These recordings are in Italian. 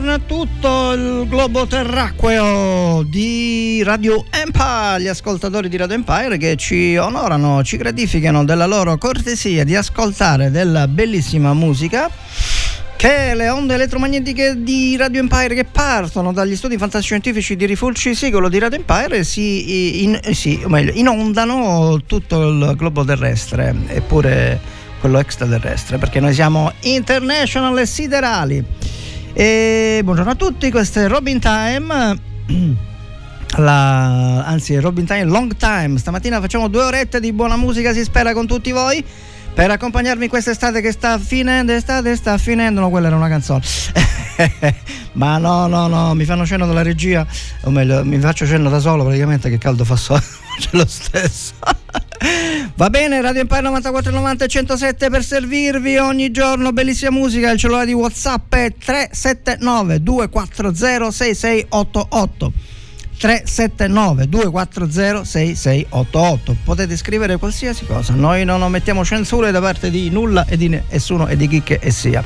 Buongiorno a tutto il globo terracqueo di Radio Empire, gli ascoltatori di Radio Empire che ci onorano, ci gratificano della loro cortesia di ascoltare della bellissima musica che le onde elettromagnetiche di Radio Empire che partono dagli studi fantascientifici di Rifulci Sigolo di Radio Empire si, in, sì, meglio, inondano tutto il globo terrestre eppure quello extraterrestre perché noi siamo international e siderali e buongiorno a tutti, questo è Robin Time. La, anzi, Robin Time Long Time. Stamattina facciamo due orette di buona musica, si spera, con tutti voi. Per accompagnarmi quest'estate che sta finendo, estate sta finendo, no, quella era una canzone. Ma no, no, no, mi fanno cenno dalla regia, o meglio, mi faccio cenno da solo praticamente, che caldo fa solo, c'è lo stesso. Va bene, Radio Empire 9490 e 107 per servirvi ogni giorno bellissima musica. Il cellulare di WhatsApp è 379 240 6688. 379 240 6688 potete scrivere qualsiasi cosa. Noi non omettiamo censure da parte di nulla e di nessuno e di chi che sia.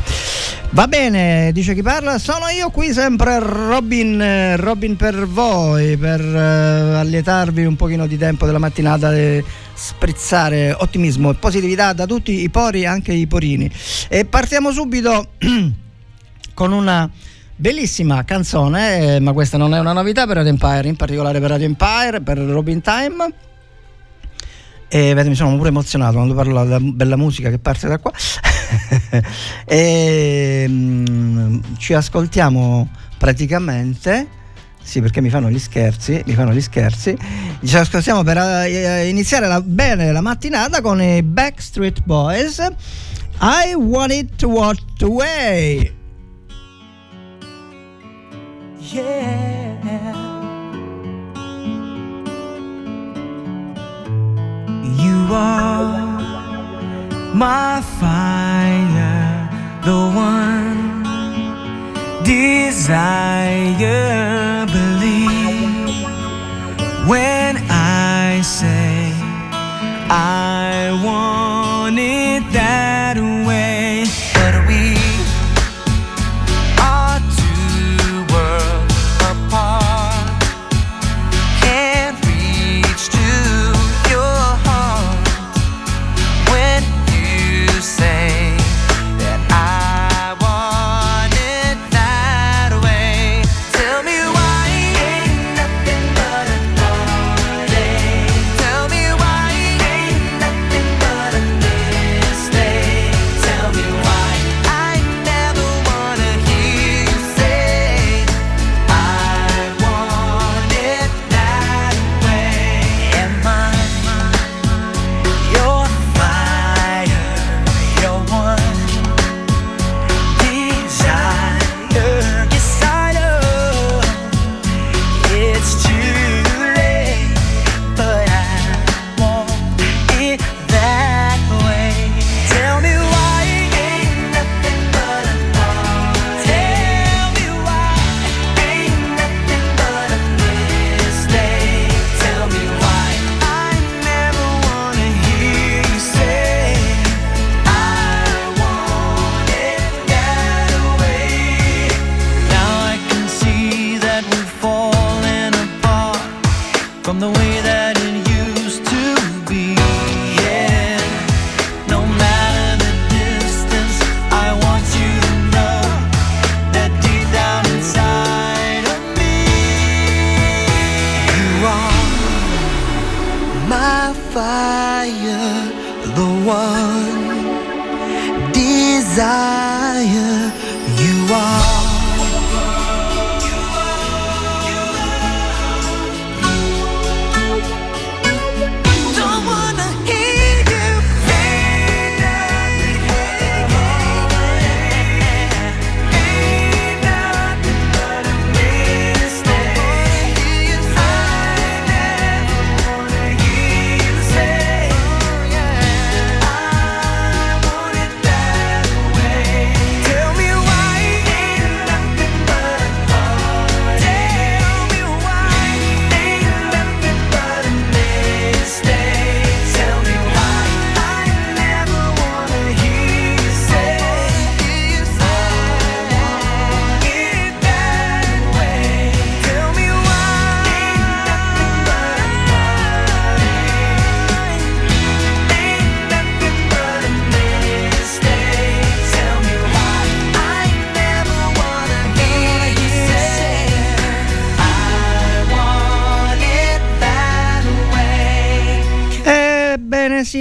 Va bene dice chi parla? Sono io qui sempre Robin Robin per voi per uh, allietarvi un pochino di tempo della mattinata e sprizzare ottimismo e positività da tutti i pori anche i porini. E partiamo subito con una Bellissima canzone, eh, ma questa non è una novità per Radio Empire, in particolare per Radio Empire, per Robin Time. E vedete, mi sono pure emozionato quando parlo della bella musica che parte da qua. e mm, ci ascoltiamo praticamente. Sì, perché mi fanno gli scherzi, mi fanno gli scherzi. Ci ascoltiamo per uh, iniziare la, bene la mattinata con i Backstreet Boys. I want it to walk You are my fire, the one desire. Believe when I say I want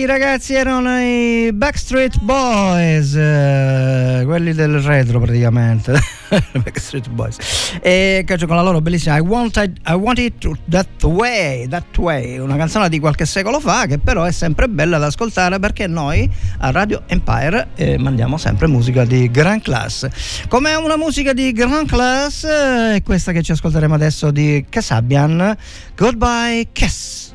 ragazzi erano i Backstreet Boys, eh, quelli del retro praticamente. Backstreet Boys. E con la loro bellissima I Want It, I Want It That Way, That Way, una canzone di qualche secolo fa che però è sempre bella da ascoltare perché noi a Radio Empire eh, mandiamo sempre musica di gran class. Come una musica di gran class è eh, questa che ci ascolteremo adesso di Casabian, Goodbye Kiss.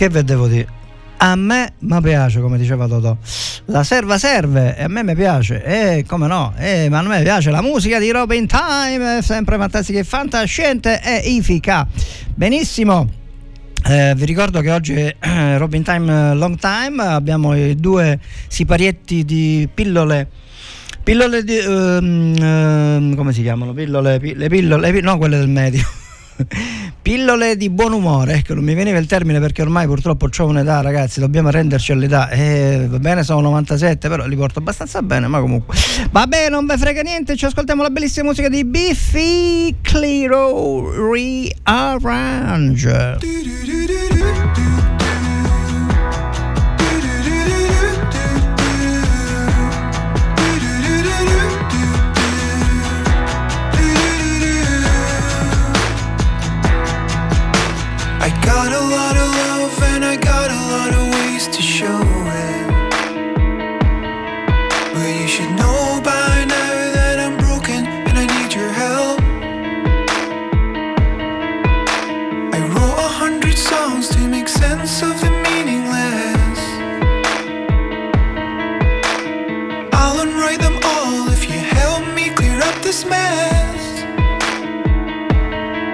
Che ve devo dire? A me mi piace, come diceva Totò. La serva serve e a me mi piace. E come no? E, ma a me piace la musica di Robin Time, sempre fantastica e fantasciente e ifica. Benissimo. Eh, vi ricordo che oggi è eh, Robin Time Long Time, abbiamo i due siparietti di pillole. Pillole di. Um, um, come si chiamano? Pillole. le pillole. No, quelle del medio Pillole di buon umore, ecco, non mi veniva il termine perché ormai purtroppo ho un'età, ragazzi, dobbiamo renderci all'età. Eh, va bene, sono 97, però li porto abbastanza bene, ma comunque. Va bene, non ve frega niente, ci ascoltiamo la bellissima musica di Biffy Clearo Rearrange. Got a lot of love and I got a lot of ways to show it. But you should know by now that I'm broken and I need your help. I wrote a hundred songs to make sense of the meaningless. I'll unwrite them all if you help me clear up this mess.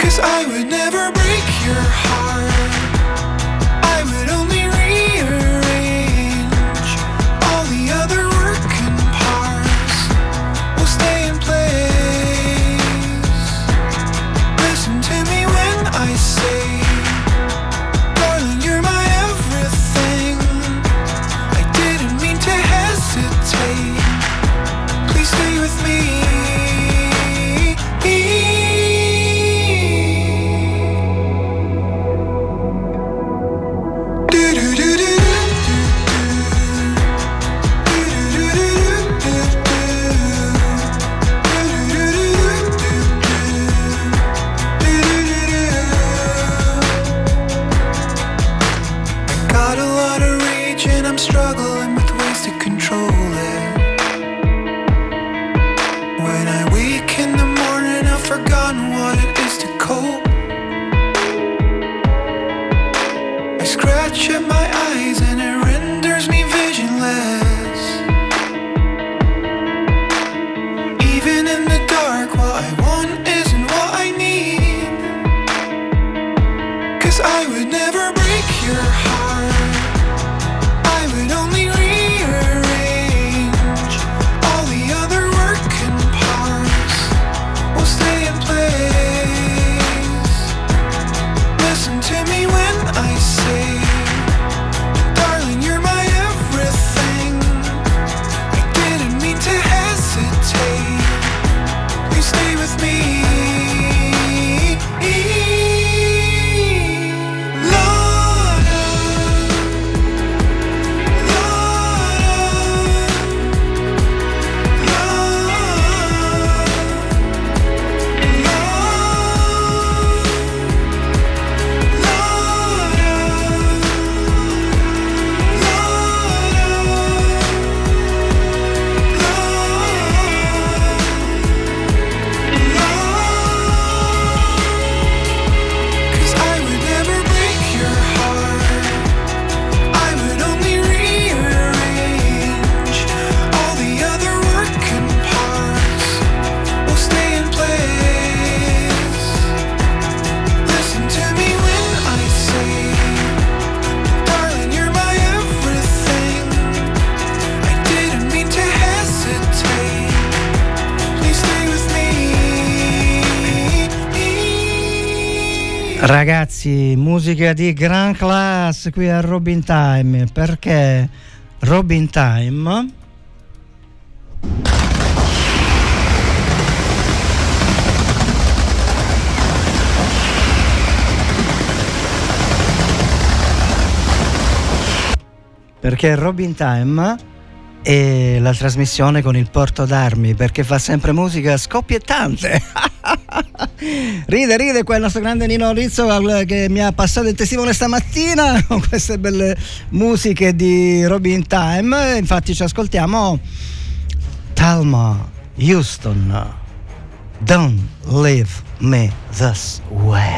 Cause I would never break Ragazzi, musica di gran class qui a Robin Time. Perché Robin Time perché Robin Time è la trasmissione con il porto d'armi perché fa sempre musica scoppiettante ride, ride qua il nostro grande Nino Rizzo che mi ha passato il testimone stamattina con queste belle musiche di Robin Time. Infatti ci ascoltiamo Talma Houston. Don't leave me this way.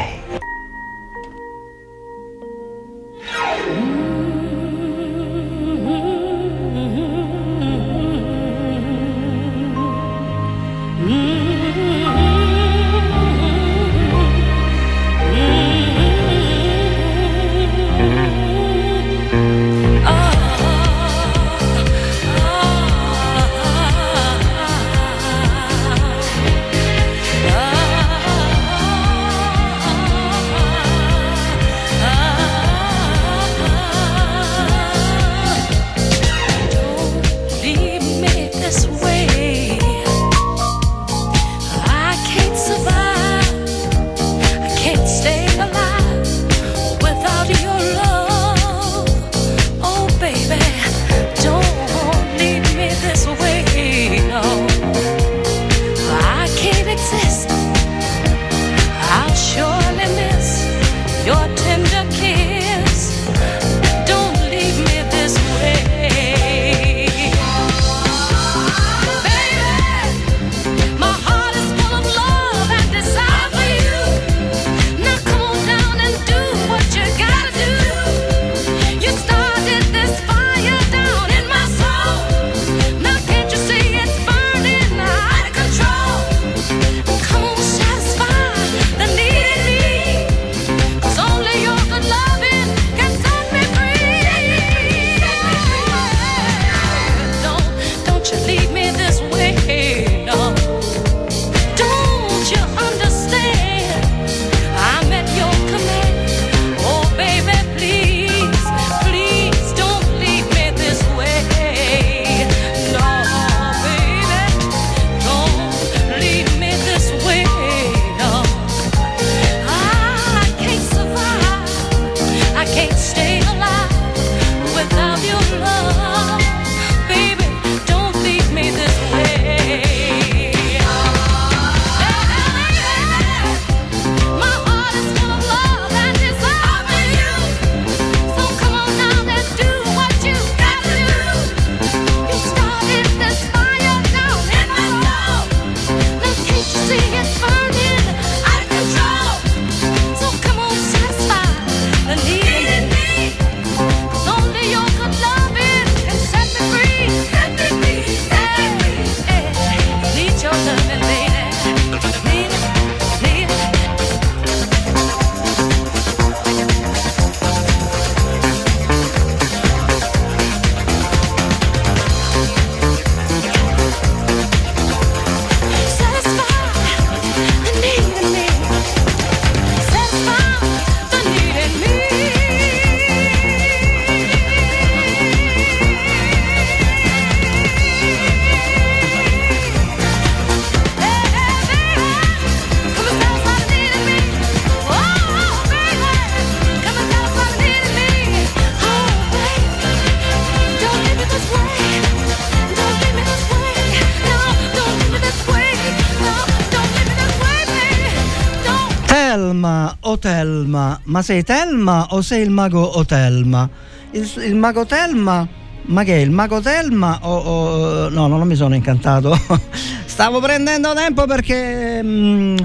Ma sei Telma o sei il mago Otelma? Il, il mago Telma? Ma che è il mago Telma o, o... No, non mi sono incantato. Stavo prendendo tempo perché... Mm,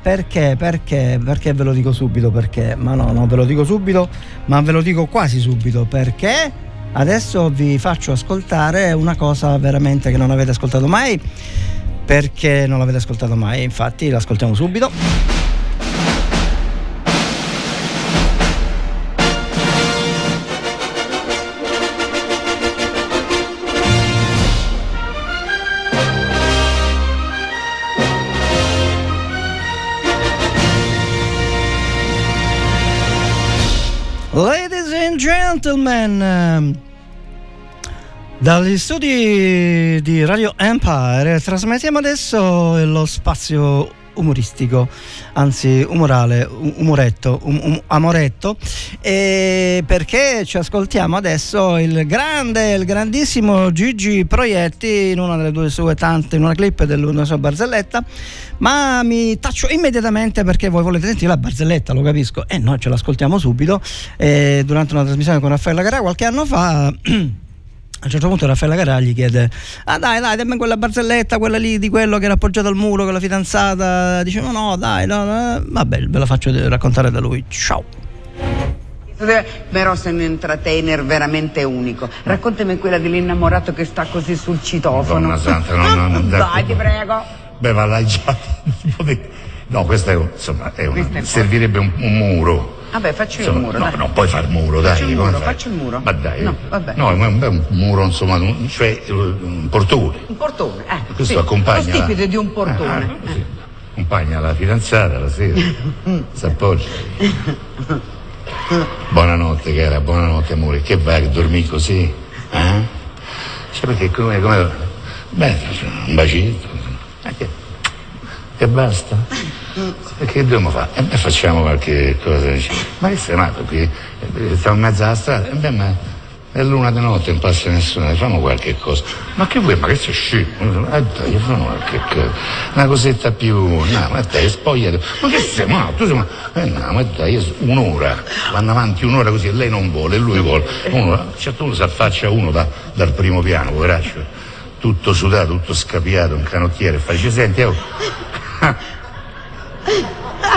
perché? Perché? Perché ve lo dico subito perché? Ma no, non ve lo dico subito, ma ve lo dico quasi subito perché adesso vi faccio ascoltare una cosa veramente che non avete ascoltato mai. Perché non l'avete ascoltato mai? Infatti l'ascoltiamo subito. And gentlemen, ehm, dagli studi di Radio Empire trasmettiamo adesso lo spazio umoristico, anzi umorale, umoretto, um, um, amoretto, e perché ci ascoltiamo adesso il grande, il grandissimo Gigi Proietti in una delle due sue tante, in una clip della sua barzelletta, ma mi taccio immediatamente perché voi volete sentire la barzelletta, lo capisco, e noi ce l'ascoltiamo subito, e durante una trasmissione con Raffaella Carà qualche anno fa... A un certo punto Raffaella Carà gli chiede: Ah, dai, dai, dammi quella barzelletta, quella lì di quello che era appoggiato al muro con la fidanzata. Dice: No, no, dai, no, no. vabbè, ve la faccio raccontare da lui. Ciao. Però sei un entertainer veramente unico. Raccontami quella dell'innamorato che sta così sul citofono. Donna santa, no, no, no, Dai, ti prego. Beh, ma l'hai già. No, questo è, insomma, è una- è servirebbe un, un muro. Vabbè, faccio Insomma, il muro, no, dai. non puoi fare il muro, Faccio dai. il muro, faccio il muro. Ma dai. No, vabbè. No, ma un, un muro, insomma, un- cioè eh, un portone. Un portone, eh. Questo sì. accompagna. Lo stipite di un portone. Ah, così. Accompagna la fidanzata la sera. si appoggia. Buonanotte, cara, buonanotte, amore. Che vai a dormire così? Eh? Cioè, perché come, come... Beh, un bacetto. Eh, E basta. E che dobbiamo fare? E beh, facciamo qualche cosa. Ma che sei matto qui? Eh, Stiamo in mezzo alla strada. E beh, ma è l'una di notte, non passa nessuno. Facciamo qualche cosa. Ma che vuoi? Ma che sei scemo? Eh dai, facciamo qualche cosa. Una cosetta più. No, ma dai, spogliati. Ma che sei matto? Sei matto? Eh no, ma dai, un'ora. Vanno avanti un'ora così e lei non vuole, e lui vuole. Uno, a un certo punto si affaccia uno da- dal primo piano, poveraccio. Tutto sudato, tutto scapiato, un canottiere, e dice, senti, oh,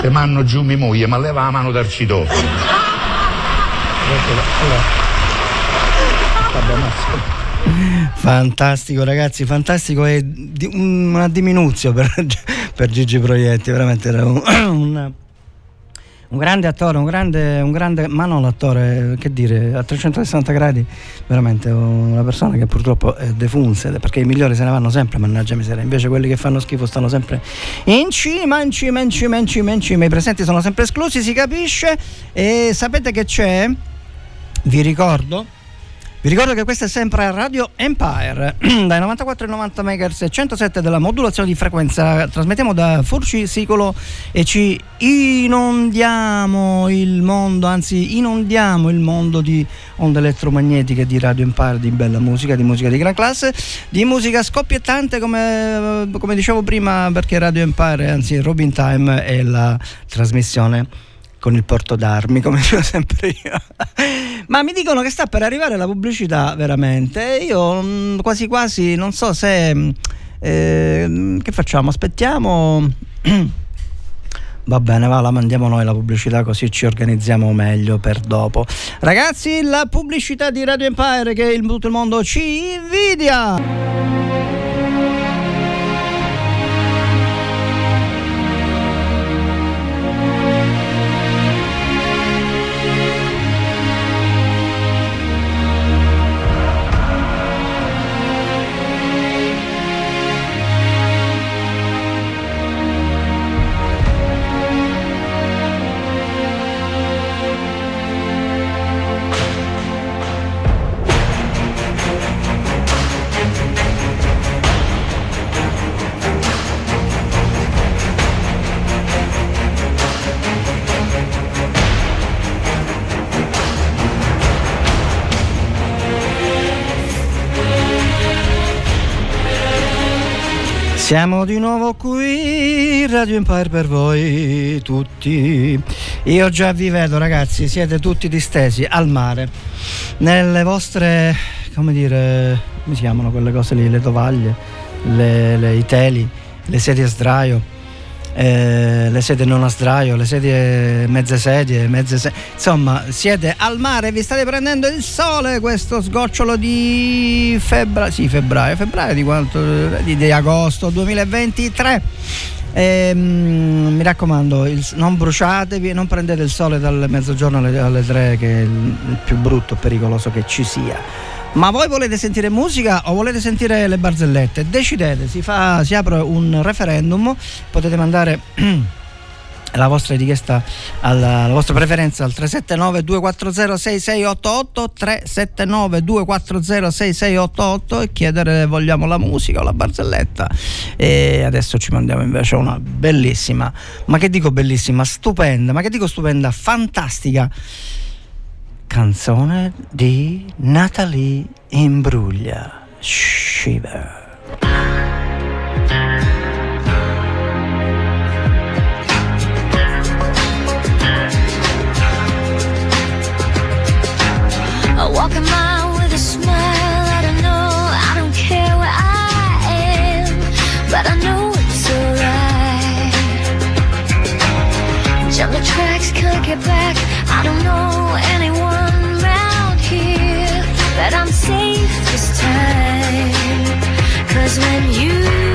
te manno giù mia moglie, ma leva la mano dal citofono. Fantastico ragazzi, fantastico e di- un- una diminuzione per, per Gigi Proietti, veramente era un, un- un grande attore, un grande, un grande, ma non l'attore, che dire, a 360 gradi, veramente una persona che purtroppo è defunse, perché i migliori se ne vanno sempre, mannaggia miseria, invece quelli che fanno schifo stanno sempre in cima, in cima, in cima, in cima, in cima, i presenti sono sempre esclusi, si capisce, e sapete che c'è? Vi ricordo vi ricordo che questa è sempre Radio Empire, dai 94 ai 90 MHz e 107 della modulazione di frequenza. Trasmettiamo da Furci Sicolo e ci inondiamo il mondo, anzi inondiamo il mondo di onde elettromagnetiche di Radio Empire, di bella musica, di musica di gran classe, di musica scoppiettante come, come dicevo prima perché Radio Empire, anzi Robin Time è la trasmissione con il porto d'armi, come dico sempre io. Ma mi dicono che sta per arrivare la pubblicità veramente. Io mm, quasi quasi non so se. mm, eh, che facciamo? Aspettiamo. Va bene, va, la mandiamo noi la pubblicità così ci organizziamo meglio per dopo. Ragazzi, la pubblicità di Radio Empire che il, tutto il mondo ci invidia. Siamo di nuovo qui, Radio Empire per voi tutti. Io già vi vedo ragazzi, siete tutti distesi al mare, nelle vostre, come dire, come si chiamano quelle cose lì, le tovaglie, le, le, i teli, le sedie a sdraio eh, le sedie non a sdraio, le sedie mezze sedie, mezze sedie. insomma siete al mare, vi state prendendo il sole, questo sgocciolo di febbraio, sì febbraio, febbraio di quanto, di, di agosto 2023. E, mm, mi raccomando, il, non bruciatevi, non prendete il sole dal mezzogiorno alle, alle 3 che è il, il più brutto, pericoloso che ci sia ma voi volete sentire musica o volete sentire le barzellette? Decidete, si, fa, si apre un referendum, potete mandare la vostra richiesta alla, la vostra preferenza al 379 240 6688 379 240 6688 e chiedere vogliamo la musica o la barzelletta. E adesso ci mandiamo invece una bellissima ma che dico bellissima? Stupenda ma che dico stupenda? Fantastica canzone di Natalie Imbruglia, Shiver. When you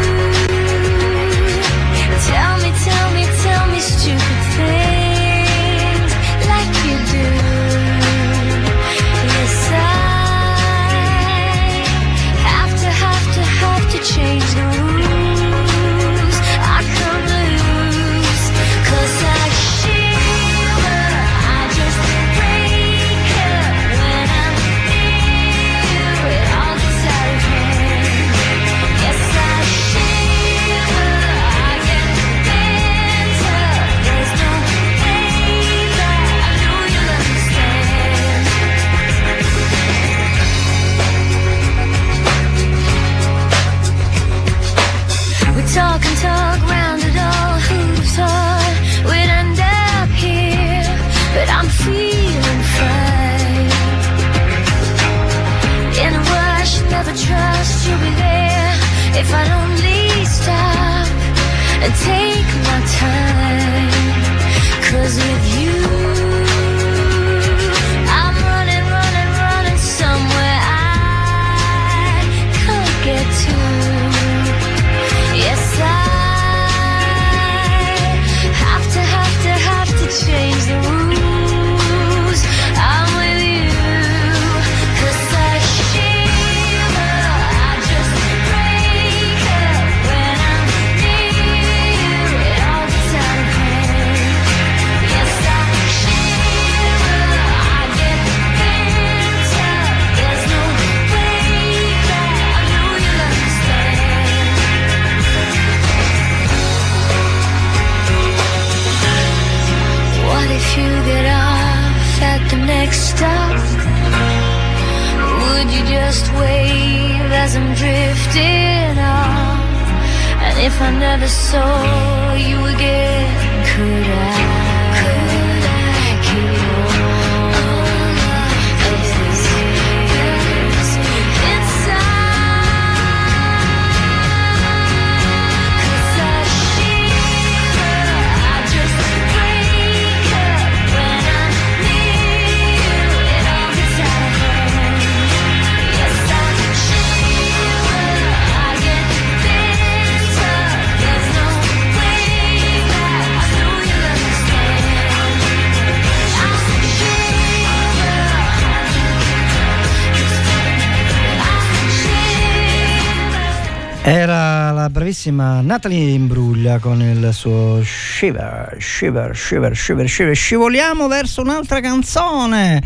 la bravissima Natalie Imbruglia con il suo Shiver, Shiver, Shiver, Shiver, Shiver. Scivoliamo verso un'altra canzone,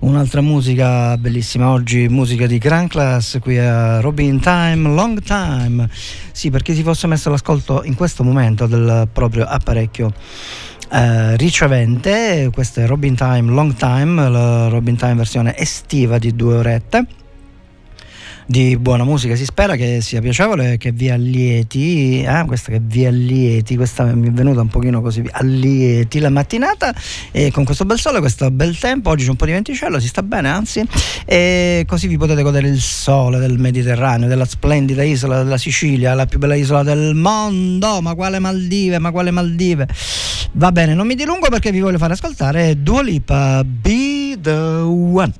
un'altra musica bellissima. Oggi musica di gran class qui a Robin Time, Long Time. Sì, perché si fosse messo all'ascolto in questo momento del proprio apparecchio eh, ricevente. Questo è Robin Time, Long Time, la Robin Time versione estiva di due orette di buona musica. Si spera che sia piacevole e che vi allieti, eh? questa che vi allieti, questa mi è venuta un pochino così, allieti la mattinata e con questo bel sole, questo bel tempo, oggi c'è un po' di venticello, si sta bene anzi, e così vi potete godere il sole del Mediterraneo, della splendida isola della Sicilia, la più bella isola del mondo, ma quale Maldive, ma quale Maldive. Va bene, non mi dilungo perché vi voglio far ascoltare Duolipa Be The One.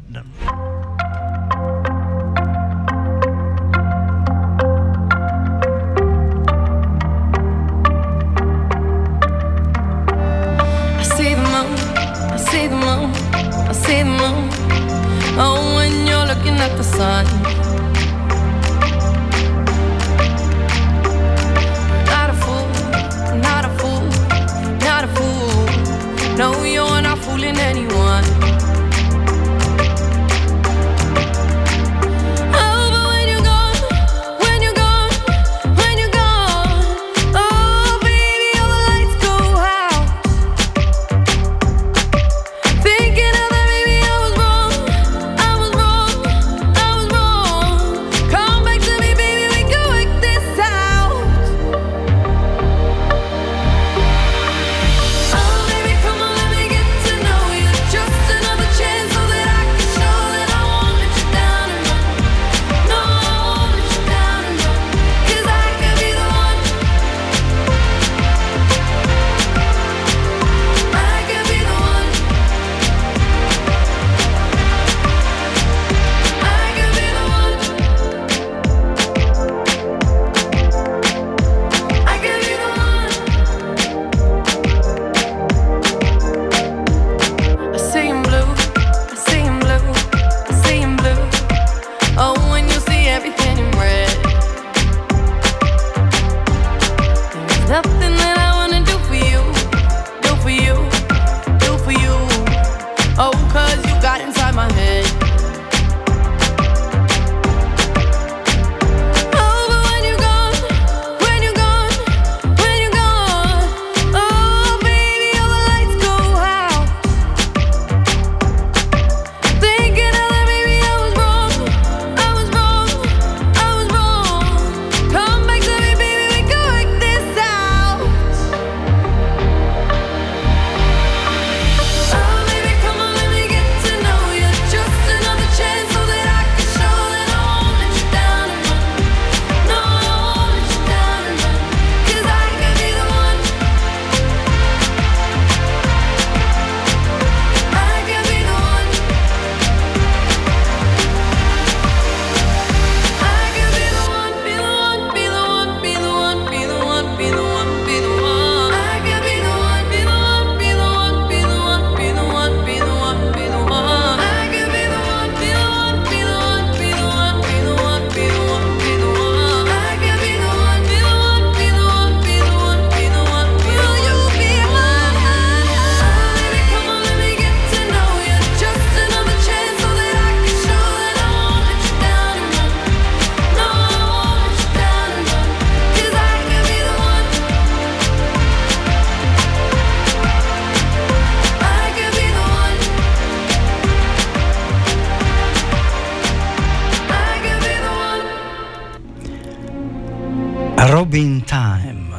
Robin Time.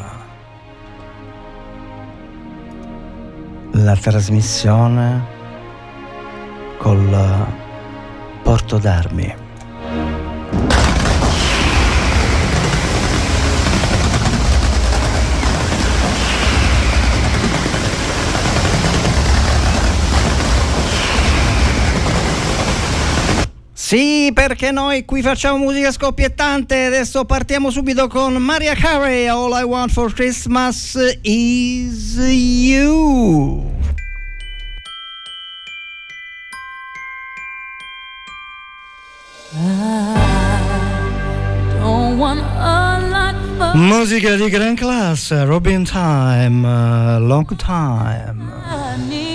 La trasmissione col porto d'armi. Sì, perché noi qui facciamo musica scoppiettante. Adesso partiamo subito con Maria Carey. All I want for Christmas is you. Musica di gran classe, Robin Time, uh, Long Time.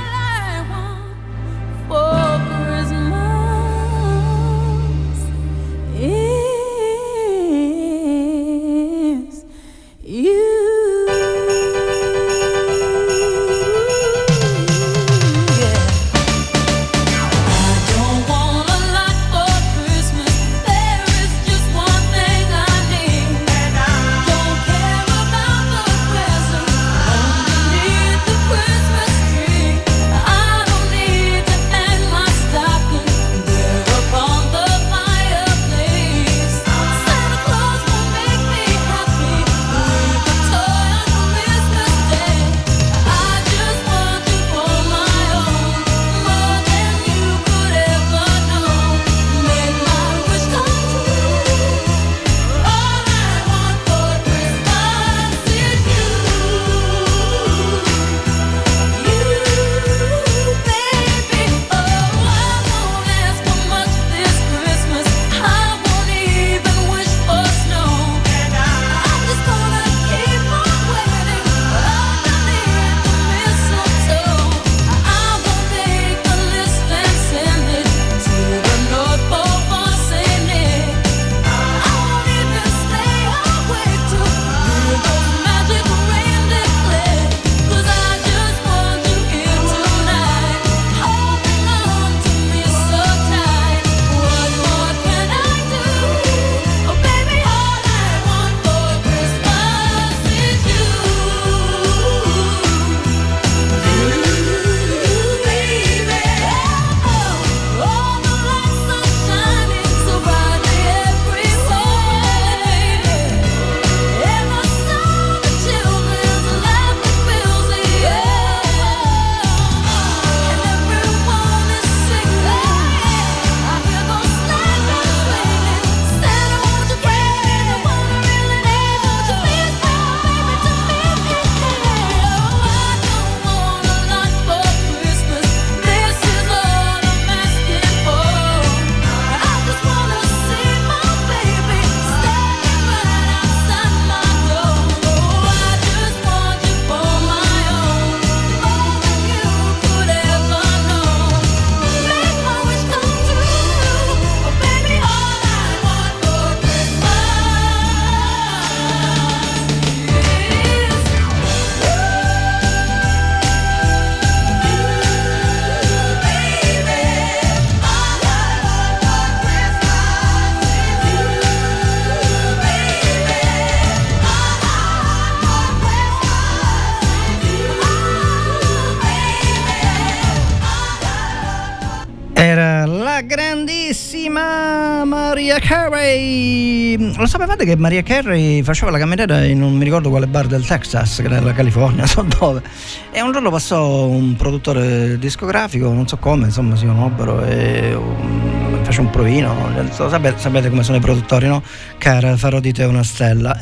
Sapevate che Maria Carey faceva la cameriera in non mi ricordo quale bar del Texas, che era la California, so dove. E un giorno passò un produttore discografico, non so come, insomma, si conobbero e um, fece un provino. Sapete, sapete come sono i produttori, no? Cara, farò di te una stella.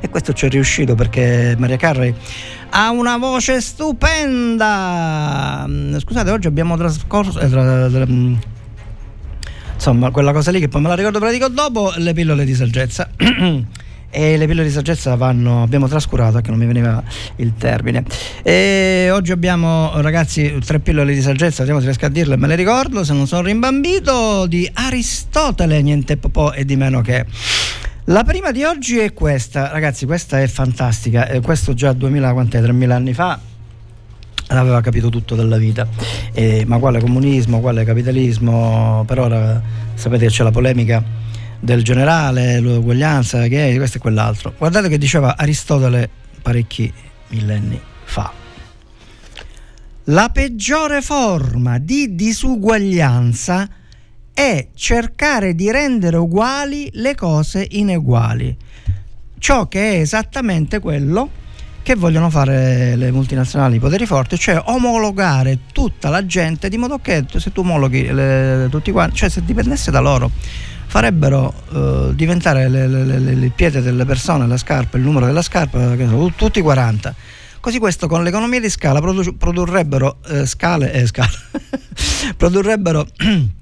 e questo ci è riuscito perché Maria Carey ha una voce stupenda. Mm, Scusate, oggi abbiamo trascorso. eh, tra- tra- mm, insomma, quella cosa lì che poi me la ricordo, ve dopo. Le pillole di saggezza. E le pillole di saggezza vanno, abbiamo trascurato che non mi veniva il termine. E oggi abbiamo, ragazzi, tre pillole di saggezza, vediamo se riesco a dirle, me le ricordo, se non sono rimbambito, di Aristotele, niente po' e di meno che. La prima di oggi è questa, ragazzi, questa è fantastica, eh, questo già 2000, quant'è, 3000 anni fa aveva capito tutto della vita, Eh, ma quale comunismo, quale capitalismo, per ora sapete che c'è la polemica del generale, l'uguaglianza, gay, questo e quell'altro. Guardate che diceva Aristotele parecchi millenni fa. La peggiore forma di disuguaglianza è cercare di rendere uguali le cose ineguali. Ciò che è esattamente quello che vogliono fare le multinazionali, i poteri forti, cioè omologare tutta la gente di modo che se tu omologhi le- tutti quanti, cioè se dipendesse da loro, farebbero eh, diventare le, le- le- pietre delle persone, la scarpa, il numero della scarpa, tutti 40. Così questo con l'economia di scala produ- produrrebbero eh, scale e scale produrrebbero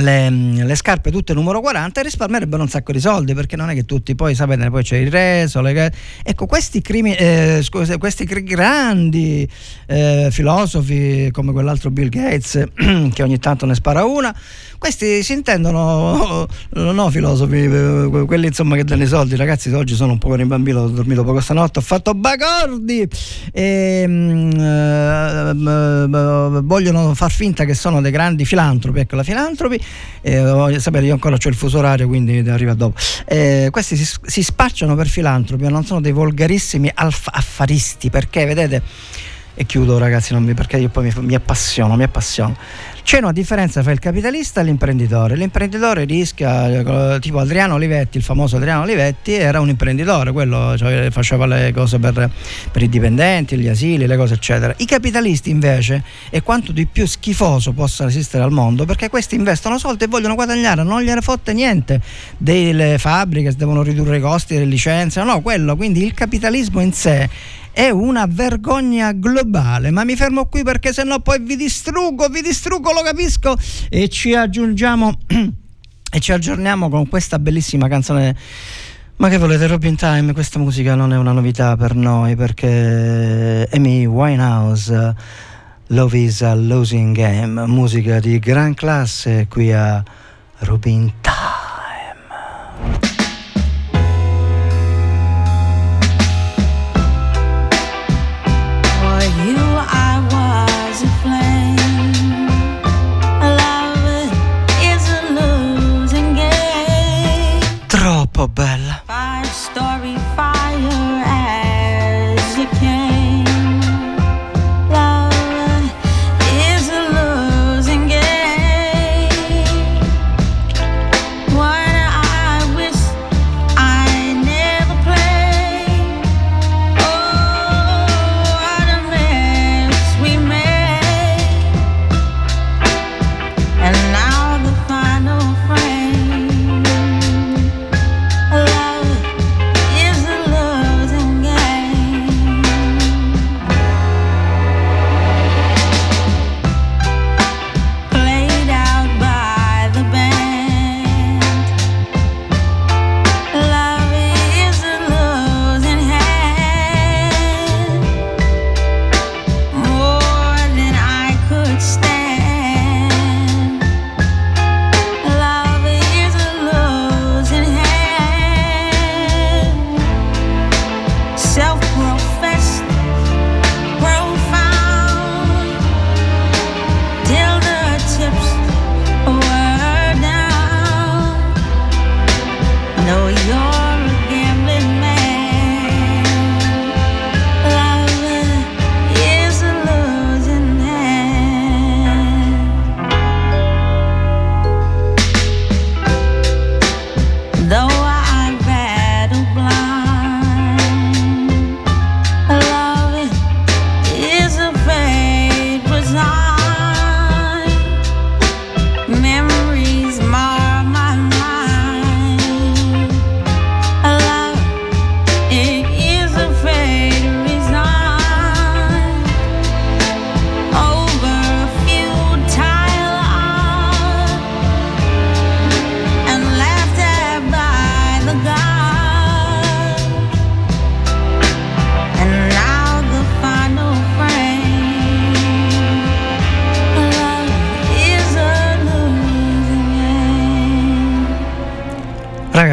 le, le scarpe tutte numero 40 e risparmierebbero un sacco di soldi perché non è che tutti poi sapete poi c'è il reso le ecco questi, crimi, eh, scusate, questi grandi eh, filosofi come quell'altro Bill Gates che ogni tanto ne spara una questi si intendono no filosofi eh, quelli insomma che danno i soldi. Ragazzi oggi sono un po' in bambino ho dormito poco stanotte ho fatto bagordi e mm, eh, mm, vogliono far finta che sono dei grandi filantropi. Ecco la filantropi eh, voglio io ancora ho il fuso orario quindi arriva dopo. Eh, questi si, si spacciano per filantropi non sono dei volgarissimi alf- affaristi perché vedete e chiudo ragazzi mi, perché io poi mi, mi appassiono mi appassiono c'è una differenza tra il capitalista e l'imprenditore. L'imprenditore rischia, eh, tipo Adriano Olivetti, il famoso Adriano Olivetti, era un imprenditore, quello cioè, faceva le cose per, per i dipendenti, gli asili, le cose eccetera. I capitalisti invece è quanto di più schifoso possa esistere al mondo perché questi investono soldi e vogliono guadagnare, non gliene fotte niente delle fabbriche, devono ridurre i costi delle licenze, no, quello, quindi il capitalismo in sé è una vergogna globale. Ma mi fermo qui perché sennò poi vi distruggo, vi distruggo, lo capisco. E ci aggiungiamo e ci aggiorniamo con questa bellissima canzone. Ma che volete, Robin Time? Questa musica non è una novità per noi perché Amy Winehouse, Love is a Losing Game, musica di gran classe qui a Robin Time. Bella.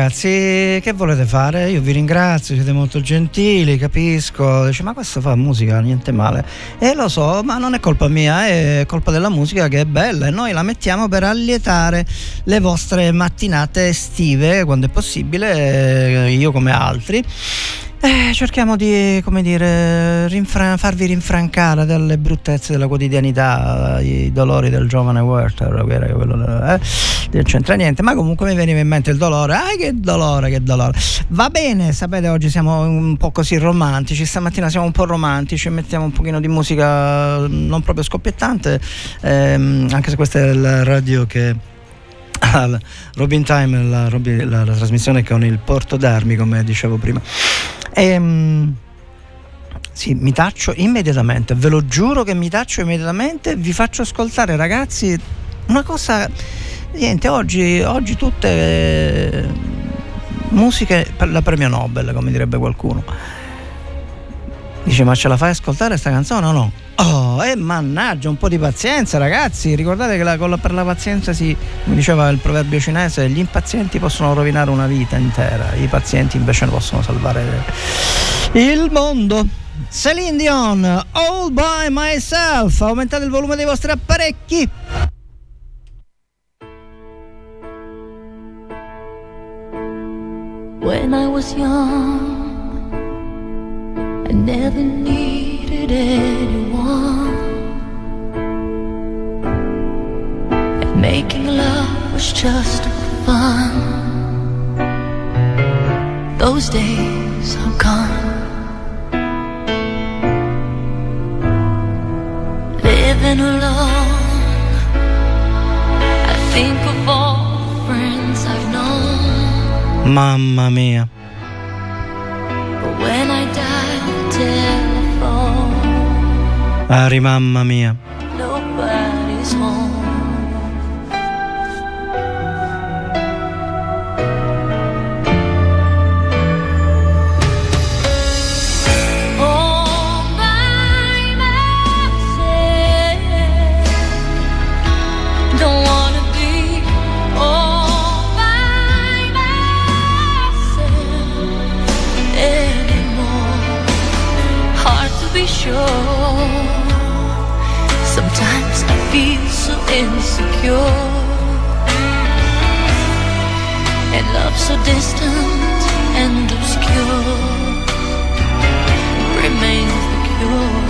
Ragazzi, che volete fare? Io vi ringrazio, siete molto gentili, capisco. Dice, ma questo fa musica, niente male. E lo so, ma non è colpa mia, è colpa della musica che è bella e noi la mettiamo per allietare le vostre mattinate estive, quando è possibile, eh, io come altri. Eh, cerchiamo di, dire, rinfra- farvi rinfrancare dalle bruttezze della quotidianità, i dolori del giovane Werther, eh, non c'entra niente, ma comunque mi veniva in mente il dolore, ah che dolore, che dolore. Va bene, sapete, oggi siamo un po' così romantici, stamattina siamo un po' romantici, mettiamo un pochino di musica non proprio scoppiettante, ehm, anche se questa è la radio che Robin Time, la, Robin- la- la trasmissione con il porto d'armi, come dicevo prima. Ehm, sì, mi taccio immediatamente, ve lo giuro che mi taccio immediatamente, vi faccio ascoltare ragazzi una cosa Niente, oggi, oggi tutte eh, musiche per la premio Nobel, come direbbe qualcuno. Dice, ma ce la fai ascoltare sta canzone o no? Oh, e mannaggia, un po' di pazienza, ragazzi. Ricordate che la- la- per la pazienza si, come diceva il proverbio cinese, gli impazienti possono rovinare una vita intera, i pazienti invece possono salvare il mondo. Celine Dion, All by myself. Aumentate il volume dei vostri apparecchi. When I was young, I never anyone. Making love was just fun. Those days are gone. Living alone, I think of all friends I've known. Mamma mia. Ari, mamma mia. nobody's home. All insecure. And love so distant and obscure remains the cure.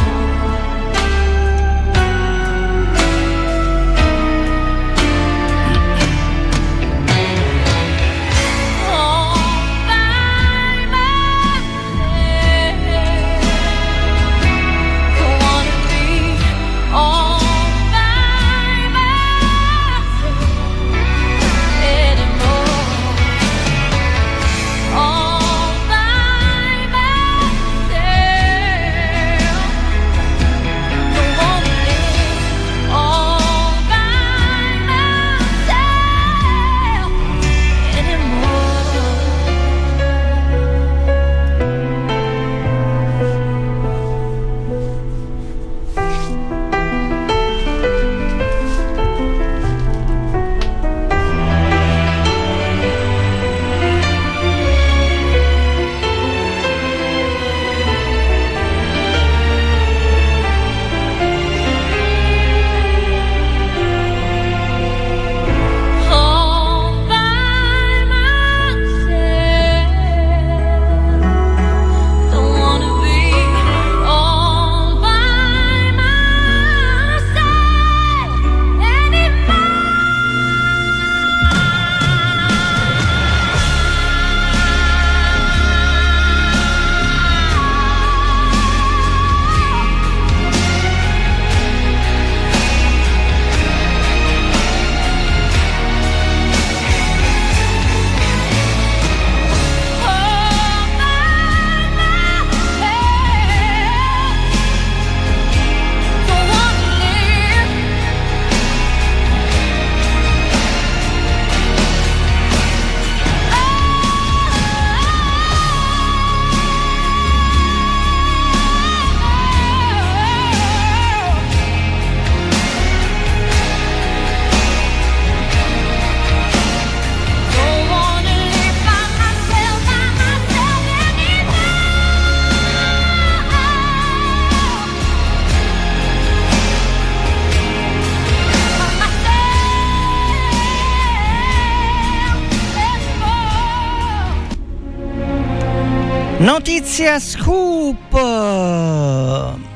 Notizia scoop!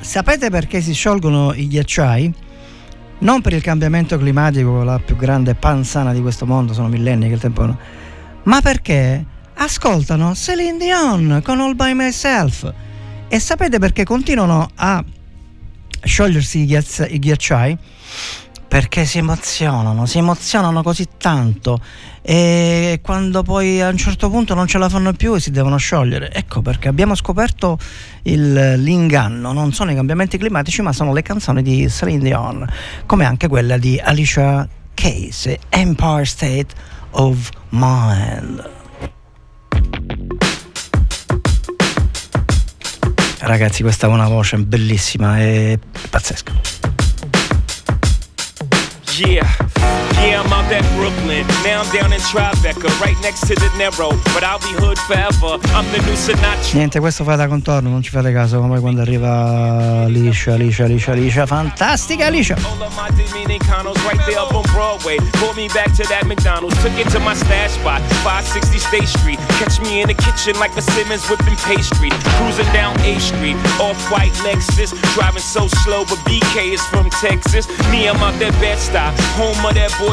Sapete perché si sciolgono i ghiacciai? Non per il cambiamento climatico, la più grande panzana di questo mondo, sono millenni che il tempo no, ma perché ascoltano Celine Dion con All By Myself. E sapete perché continuano a sciogliersi i, ghiazz- i ghiacciai? Perché si emozionano, si emozionano così tanto e quando poi a un certo punto non ce la fanno più e si devono sciogliere. Ecco perché abbiamo scoperto il- l'inganno, non sono i cambiamenti climatici ma sono le canzoni di Celine Dion, come anche quella di Alicia Case, Empire State of Mind. Ragazzi, questa è una voce bellissima e pazzesca. Yeah, yeah, I'm out at Brooklyn. Now I'm down in Tribeca, right next to the Narrow. But I'll be hood forever. I'm the new Sinatra. Niente, questo fa da contorno, non ci fate caso, poi quando arriva Alicia, Alicia, Alicia, Alicia, fantastica Alicia. All of my Dominicanos right there up on Broadway. Pulled me back to that McDonald's. Took it to my stash spot, 560 State Street. Catch me in the kitchen like the Simmons whipping pastry. Cruising down A Street, off white Lexus. Driving so slow, but BK is from Texas. Me, I'm out that bed stop, home of that boy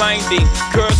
blinding. Curse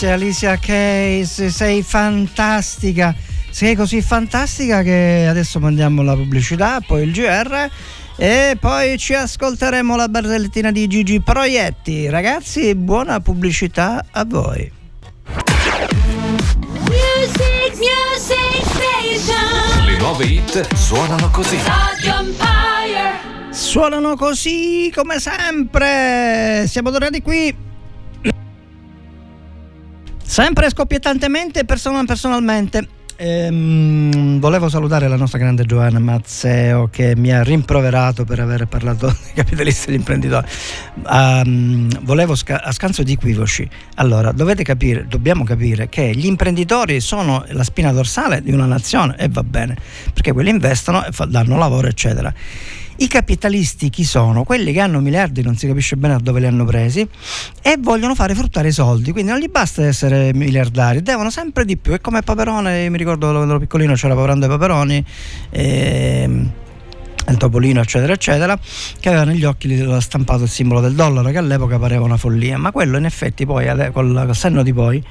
Alicia, Alicia Case, sei fantastica. Sei così fantastica che adesso mandiamo la pubblicità, poi il GR e poi ci ascolteremo la barzellettina di Gigi Proietti. Ragazzi, buona pubblicità a voi. Music, music station. Le nuove hit suonano così. Suonano così come sempre. Siamo tornati qui. Sempre scoppiettantemente, persona- personalmente. ehm, volevo salutare la nostra grande Giovanna Mazzeo che mi ha rimproverato per aver parlato dei capitalisti e degli imprenditori. Ehm, volevo sca- a scanso di equivoci. Allora, dovete capire, dobbiamo capire che gli imprenditori sono la spina dorsale di una nazione e va bene, perché quelli investono e fa- danno lavoro, eccetera. I capitalisti chi sono? Quelli che hanno miliardi, non si capisce bene da dove li hanno presi, e vogliono fare fruttare i soldi. Quindi non gli basta essere miliardari, devono sempre di più. È come Paperone, mi ricordo quando ero piccolino c'era Paperone dei Paperoni. ehm, il Topolino, eccetera, eccetera, che aveva negli occhi stampato il simbolo del dollaro, che all'epoca pareva una follia, ma quello in effetti poi, col, col senno di poi,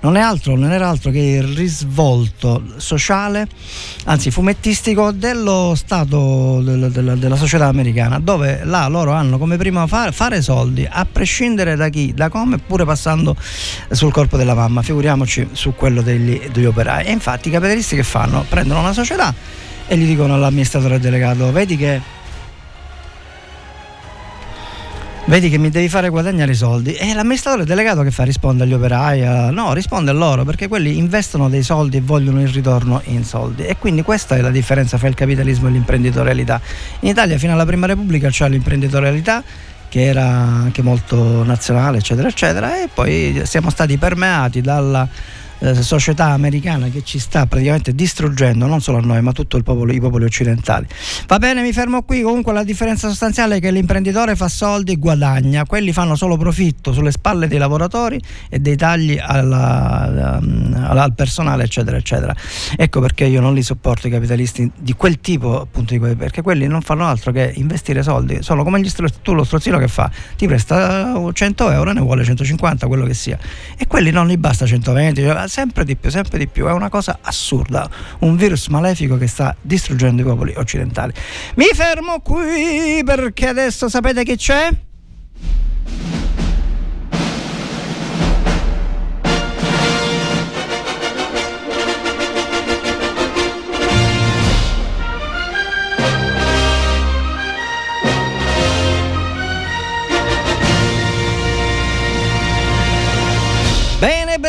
non, altro, non era altro che il risvolto sociale, anzi fumettistico, dello Stato, del- del- della società americana, dove là loro hanno come prima fare, fare soldi, a prescindere da chi, da come, pure passando sul corpo della mamma, figuriamoci su quello degli, degli operai. E infatti i capitalisti che fanno? Prendono una società e gli dicono all'amministratore delegato vedi che vedi che mi devi fare guadagnare i soldi. E l'amministratore delegato che fa? Risponde agli operai a- no risponde a loro perché quelli investono dei soldi e vogliono il ritorno in soldi. E quindi questa è la differenza fra il capitalismo e l'imprenditorialità. In Italia fino alla prima repubblica c'è l'imprenditorialità che era anche molto nazionale eccetera eccetera e poi siamo stati permeati dalla eh, società americana che ci sta praticamente distruggendo non solo a noi ma tutto il popolo, i popoli occidentali. Va bene, mi fermo qui, comunque la differenza sostanziale è che l'imprenditore fa soldi e guadagna, quelli fanno solo profitto sulle spalle dei lavoratori e dei tagli alla- alla- al personale eccetera eccetera. Ecco perché io non li sopporto i capitalisti di quel tipo appunto di quei- perché quelli non fanno altro che investire soldi, sono come gli stro- tu lo strozzino che fa, ti presta uh, 100 euro, ne vuole 150, quello che sia. E quelli non gli basta 120, cioè, sempre di più, sempre di più, è una cosa assurda, un virus malefico che sta distruggendo i popoli occidentali. Mi fermo qui perché adesso sapete chi c'è?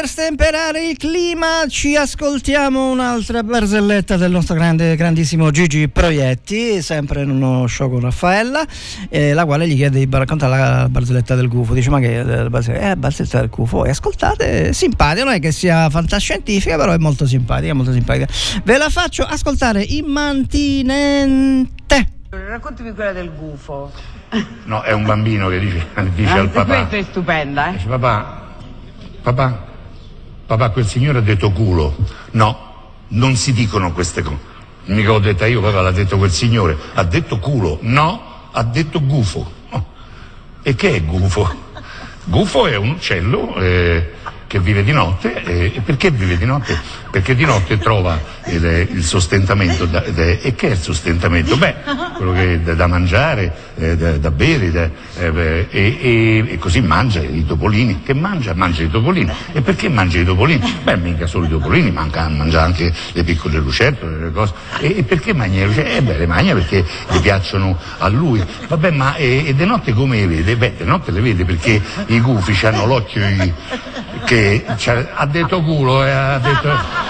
Stemperare il clima ci ascoltiamo un'altra barzelletta del nostro grande, grandissimo Gigi Proietti, sempre in uno show con Raffaella, eh, la quale gli chiede di raccontare la barzelletta del gufo. Dice, ma che è la barzelletta? Eh, la barzelletta del gufo. E ascoltate, è simpatica, non è che sia fantascientifica, però è molto simpatica, molto simpatica. Ve la faccio ascoltare immantinente. Raccontami quella del gufo. No, è un bambino che dice, dice al Anche papà. questa è stupenda, eh? Dice, papà, papà, papà, quel signore ha detto culo. No, non si dicono queste cose. Mica ho detto io, papà, l'ha detto quel signore. Ha detto culo. No, ha detto gufo. Oh. E che è gufo? Gufo è un uccello eh, che vive di notte. e perché vive di notte? Perché di notte trova il, il sostentamento. da- da- e che è il sostentamento? Beh, quello che è da, mangiare, eh, da, da bere, da- eh, e, e- e così mangia i topolini. Che mangia? Mangia i topolini. E perché mangia i topolini? Beh, mica solo i topolini, manca, mangia anche le piccole lucertole, le cose. E, e perché mangia le lucertole? Eh beh, le mangia perché gli piacciono a lui. Vabbè, ma e, e de notte come le vede? Beh, de notte le vede perché i gufi hanno l'occhio che c'ha- ha detto culo e ha detto.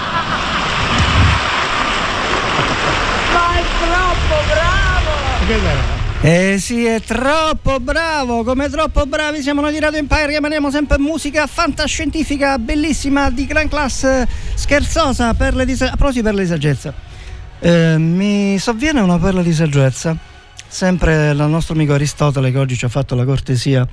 Eh sì, è troppo bravo, come troppo bravi siamo noi di Radio Empire, rimaniamo sempre musica fantascientifica, bellissima, di gran classe, scherzosa, per le disa- a proposito per le saggezza. Eh, mi sovviene una perla di saggezza, sempre il nostro amico Aristotele che oggi ci ha fatto la cortesia.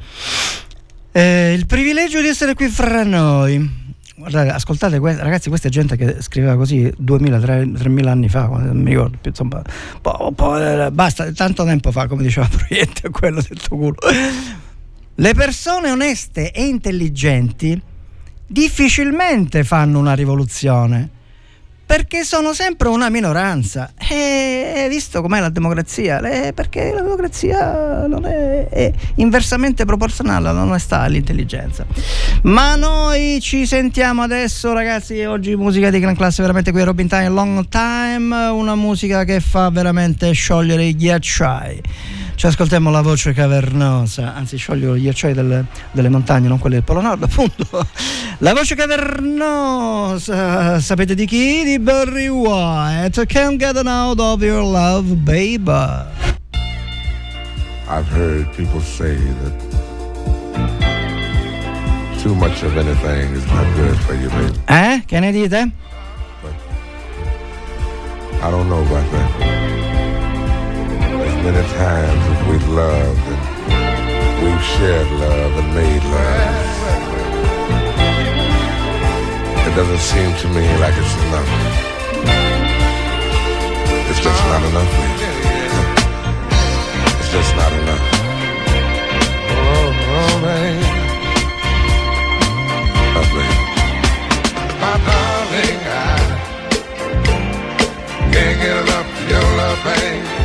Eh, il privilegio di essere qui fra noi. Guardate, ascoltate, ragazzi, questa è gente che scriveva così 2000-3000 anni fa, non mi ricordo più, insomma, po- po- eh, basta, tanto tempo fa, come diceva Proietti, quello del tuo culo. Le persone oneste e intelligenti difficilmente fanno una rivoluzione perché sono sempre una minoranza. E visto com'è la democrazia, perché la democrazia è, è, inversamente proporzionale all'onestà, all'intelligenza. Ma noi ci sentiamo adesso, ragazzi. Oggi musica di gran classe, veramente qui a Robin Time Long Time, una musica che fa veramente sciogliere i ghiacciai. Ci ascoltiamo la voce cavernosa, anzi scioglio gli acciai delle, delle montagne, non quelli del Polo Nord, appunto. La voce cavernosa, sapete di chi? Di Billy Barry White. Can't get out of your love, baby. I've heard people say that too much of anything is not good for you, baby. Eh? can i do dite? But I don't know about that. There's many times that we've loved and we've shared love and made love doesn't seem to me like it's enough. It's just not enough for. It's just not enough. Oh, oh baby. Oh, baby. My darling, I can't get enough of your love, babe.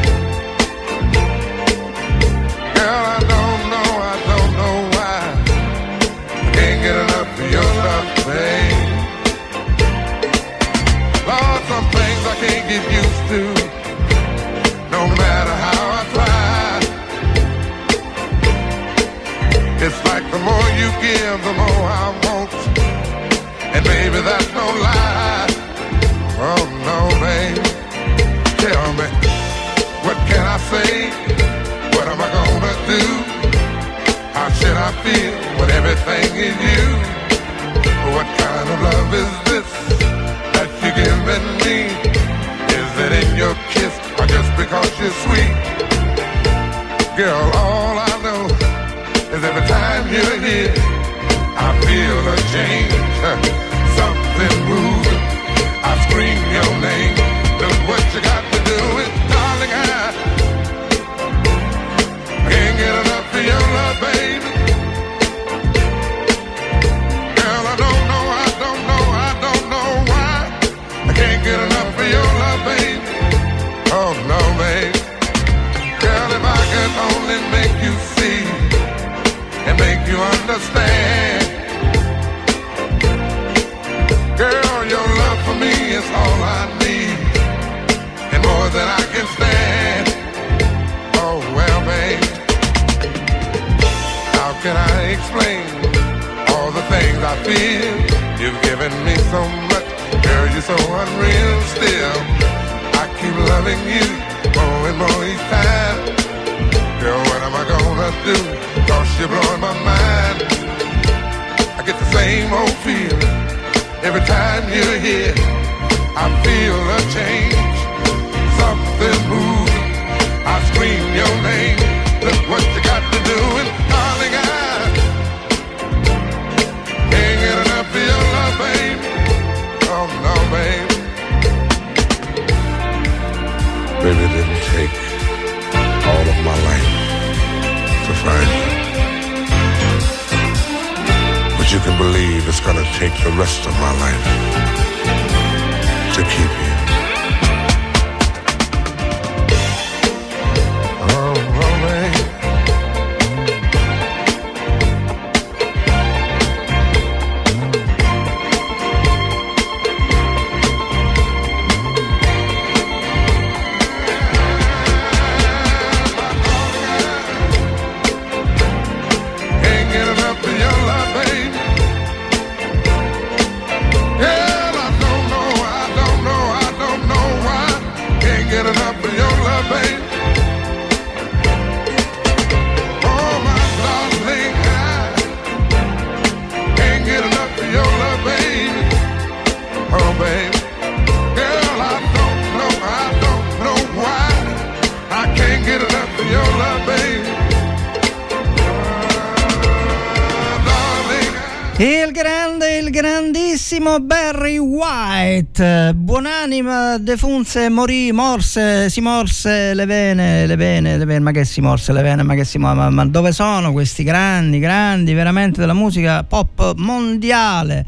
defunse, morì, morse, si morse le vene, le vene, le vene, ma che si morse le vene, ma che si morse, ma, ma dove sono questi grandi, grandi veramente della musica pop mondiale?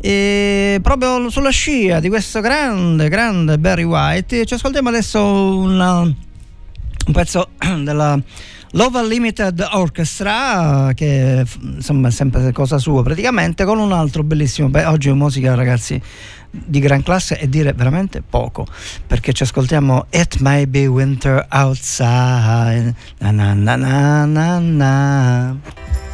E proprio sulla scia di questo grande, grande Barry White, ci ascoltiamo adesso una, un pezzo della... Love Unlimited Orchestra, che insomma è sempre cosa sua praticamente, con un altro bellissimo pezzo. Oggi musica, ragazzi, di gran classe e dire veramente poco, perché ci ascoltiamo It May Be Winter Outside. na Na na na na na.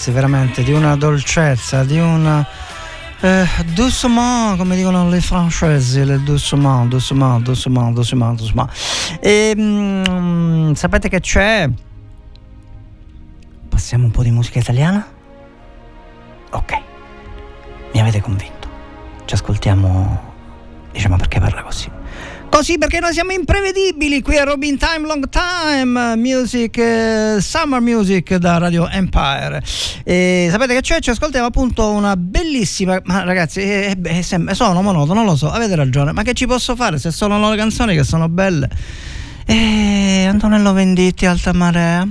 ragazzi, veramente di una dolcezza, di un eh, doucement, come dicono le francesi, le doucement, doucement, doucement, doucement, doucement. E, mm, sapete che c'è? Passiamo un po' di musica italiana? Ok, mi avete convinto. Ci ascoltiamo, diciamo perché parla così. Così perché noi siamo imprevedibili qui a Robin Time Long Time Music eh, Summer Music da Radio Empire. E sapete che c'è? Ci ascoltiamo appunto una bellissima. Ma ragazzi, eh, eh, sono monoto, non lo so, avete ragione. Ma che ci posso fare se sono le canzoni che sono belle? Eh, Antonello Venditti, Alta Marea.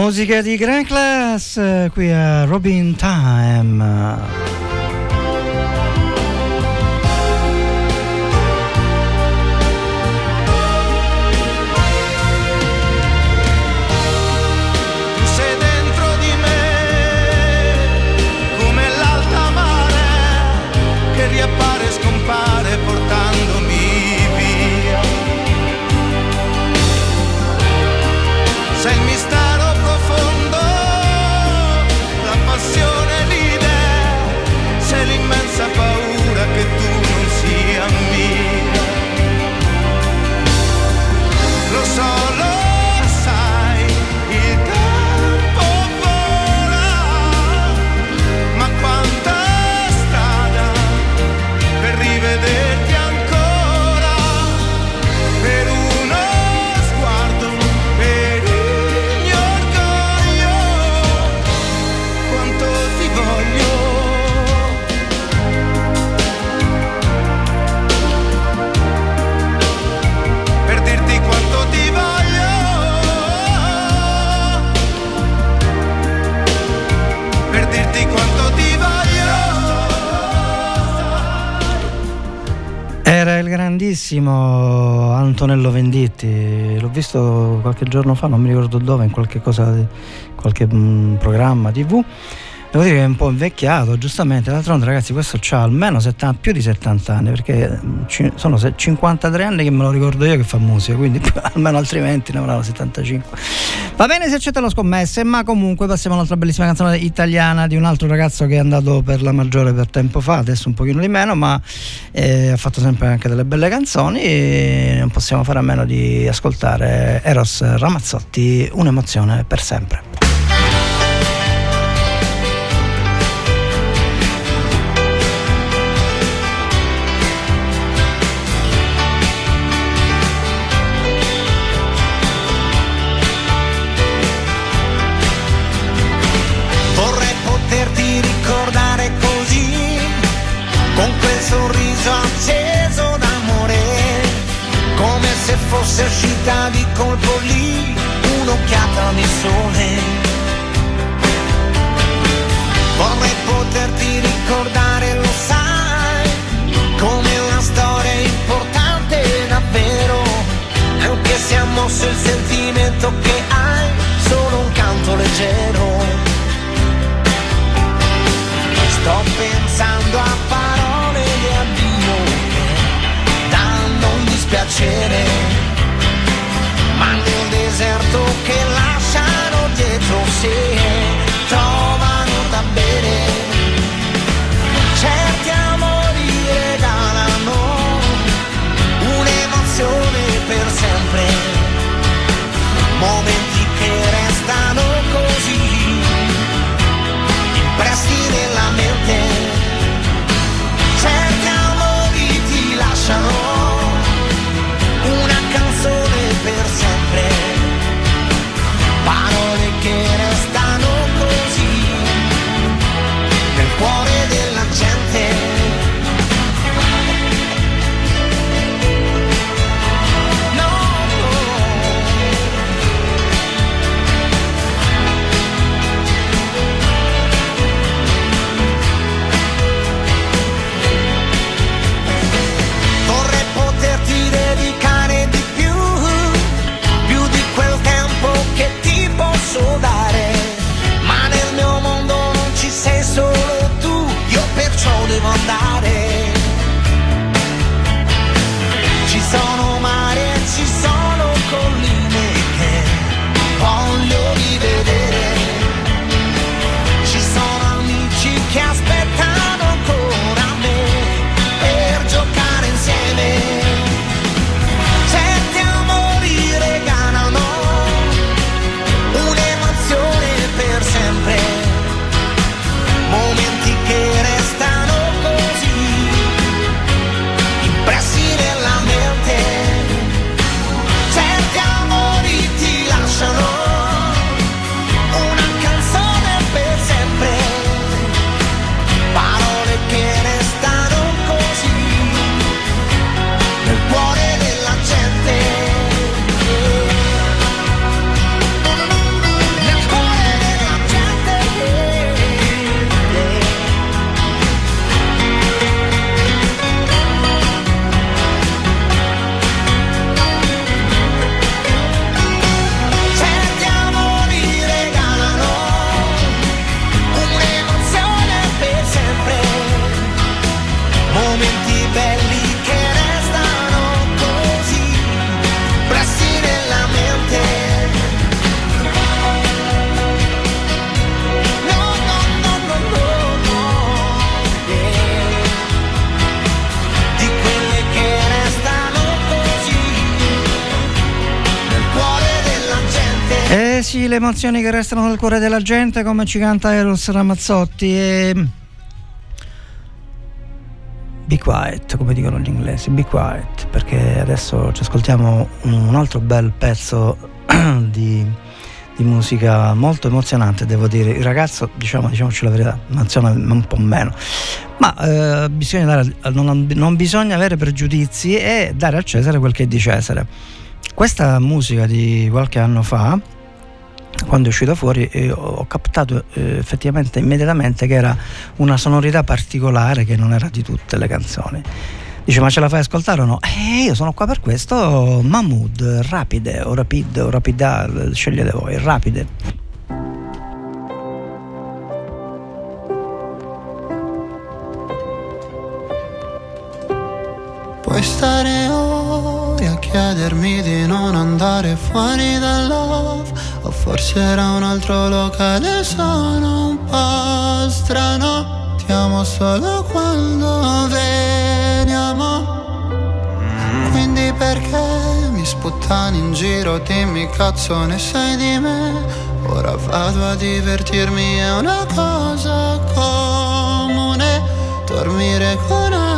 Musica di Grand Class eh, qui a Robin Time. Grandissimo Antonello Venditti, l'ho visto qualche giorno fa, non mi ricordo dove, in qualche cosa, qualche mm, programma tv. Devo dire che è un po' invecchiato, giustamente. D'altronde, ragazzi, questo ha almeno 70 più di 70 anni, perché mm, sono se- 53 anni che me lo ricordo io che fa musica, quindi almeno altrimenti ne avranno 75. Va bene se accettano scommesse, ma comunque passiamo a un'altra bellissima canzone italiana di un altro ragazzo che è andato per la maggiore per tempo fa, adesso un pochino di meno, ma eh, ha fatto sempre anche delle belle canzoni e non possiamo fare a meno di ascoltare Eros Ramazzotti, un'emozione per sempre. Fosse uscita di colpo lì un'occhiata di sole. Vorrei poterti ricordare, lo sai, come una storia importante davvero, anche se ha mosso il sentimento che hai, solo un canto leggero. Sto pensando a parole di addio che danno un dispiacere, nel deserto che lasciano dietro sé le emozioni che restano nel cuore della gente, come ci canta Eros Ramazzotti. E... Be quiet, come dicono gli inglesi, be quiet, perché adesso ci ascoltiamo un altro bel pezzo di, di musica molto emozionante, devo dire. Il ragazzo, diciamo, diciamoci la verità, emoziona un po' meno. Ma eh, bisogna dare- non, non bisogna avere pregiudizi e dare a Cesare quel che è di Cesare. Questa musica di qualche anno fa, quando è uscita fuori, eh, ho captato eh, effettivamente immediatamente che era una sonorità particolare che non era di tutte le canzoni. Dice, ma ce la fai ascoltare o no? Eh, io sono qua per questo. Mahmood, rapide o rapide o rapida, scegliete voi, rapide. Puoi stare ore a chiedermi di non andare fuori dal love O forse era un altro locale, sono un po' strano. Ti amo solo quando veniamo. Quindi perché mi sputtani in giro, dimmi cazzo ne sai di me? Ora vado a divertirmi, è una cosa comune. Dormire con altre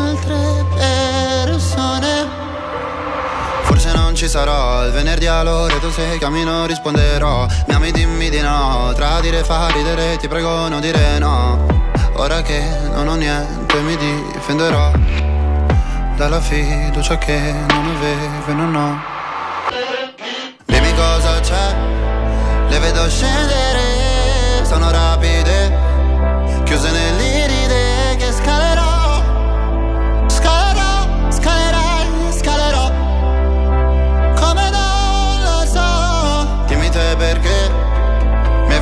ci sarò. Il venerdì all'ora tu sei cammino risponderò. Mi ami dimmi di no. Tradire fa ridere ti prego non dire no. Ora che non ho niente mi difenderò. Dalla fiducia che non avevo e non ho. Dimmi cosa c'è. Le vedo scendere. Sono rapide. Chiuse nell'iride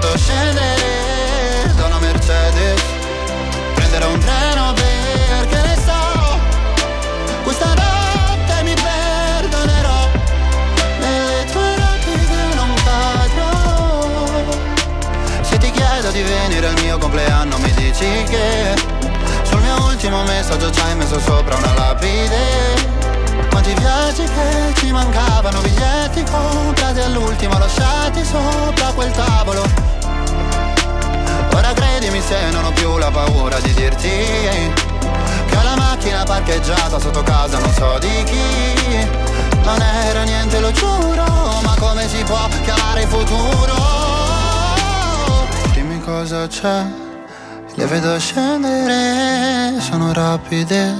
fatto scendere da una Mercedes, prenderò un treno perché ne so. Questa notte mi perdonerò Nelle tue rapide non cadrò Se ti chiedo di venire al mio compleanno Mi dici che Sul mio ultimo messaggio ci hai messo sopra una lapide quanti viaggi che ci mancavano, biglietti comprati all'ultimo lasciati sopra quel tavolo. Se non ho più la paura di dirti che la macchina parcheggiata sotto casa non so di chi. Non era niente, lo giuro, ma come si può chiamare futuro? Dimmi cosa c'è, le vedo scendere, sono rapide,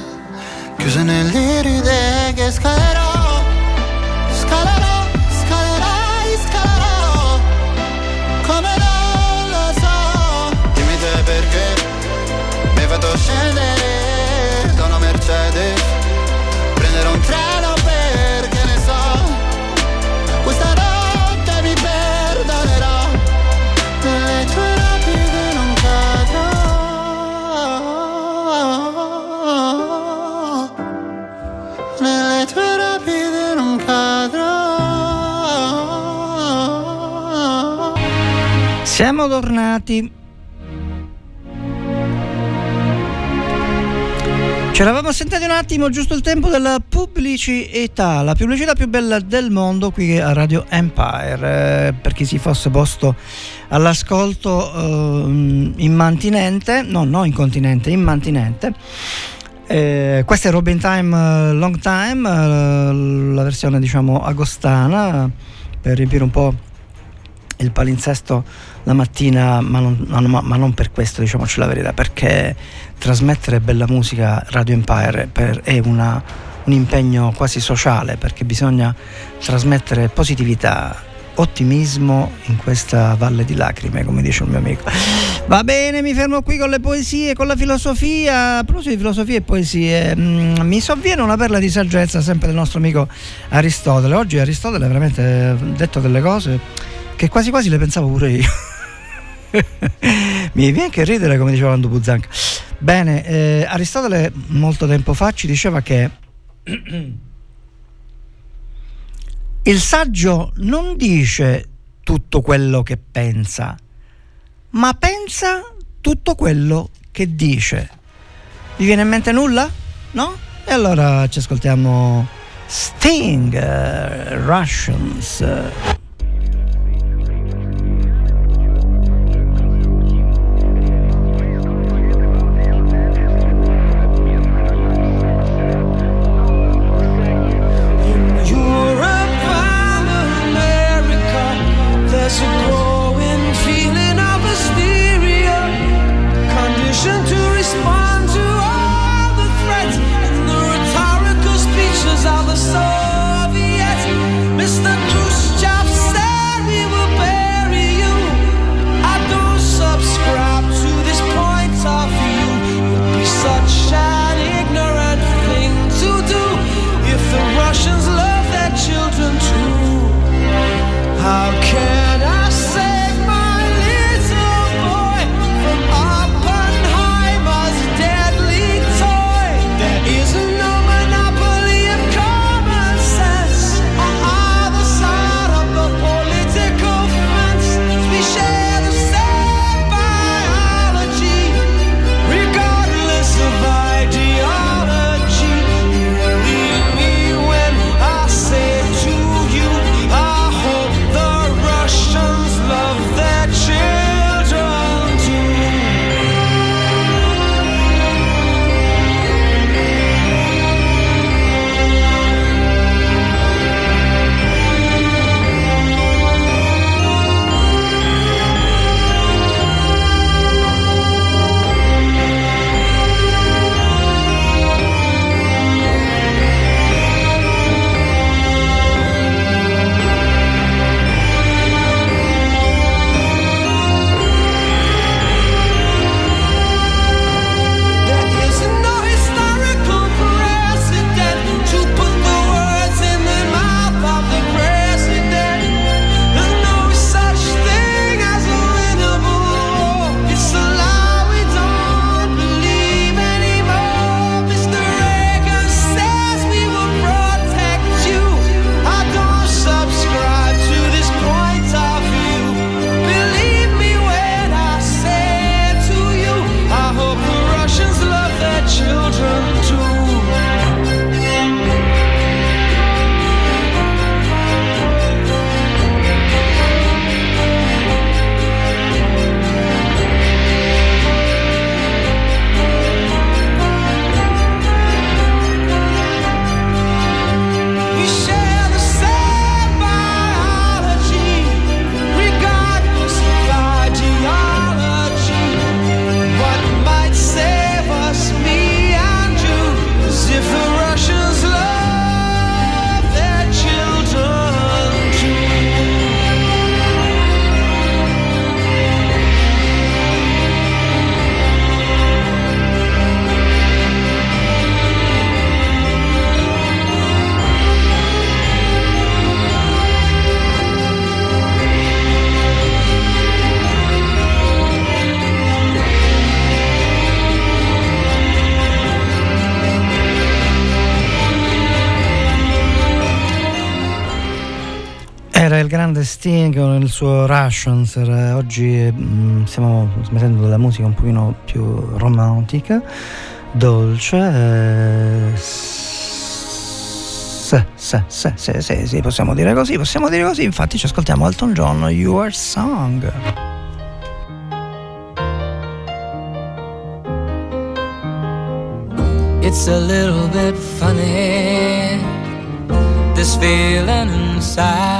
chiuse nell'iride che scalerò, tornati. Ci eravamo sentiti un attimo, giusto il tempo della pubblicità, la pubblicità più bella del mondo qui a Radio Empire, eh, per chi si fosse posto all'ascolto eh, immantinente, no, no incontinente, immantinente. Eh, questa è Robin Time eh, Long Time, eh, la versione diciamo agostana per riempire un po' il palinsesto la mattina, ma non, ma- ma- non per questo, diciamoci la verità, perché trasmettere bella musica Radio Empire per- è una- un impegno quasi sociale, perché bisogna trasmettere positività, ottimismo in questa valle di lacrime, come dice il mio amico. Va bene, mi fermo qui con le poesie, con la filosofia. A proposito di filosofia e poesie, mm, mi sovviene una perla di saggezza sempre del nostro amico Aristotele. Oggi Aristotele ha veramente detto delle cose che quasi quasi le pensavo pure io. mi viene che ridere, come diceva Lando Buzzanca. Bene, eh, Aristotele molto tempo fa ci diceva che il saggio non dice tutto quello che pensa, ma pensa tutto quello che dice. Vi viene in mente nulla? No? E allora ci ascoltiamo Sting, eh, Russians. Europe Sting con il suo Russians. eh, Oggi mm, stiamo smettendo della musica un pochino più romantica, dolce. eh, Sì, sì, sì, sì, sì, sì, possiamo dire così, possiamo dire così. Infatti ci ascoltiamo Elton John, Your Song. It's a little bit funny, this feeling inside.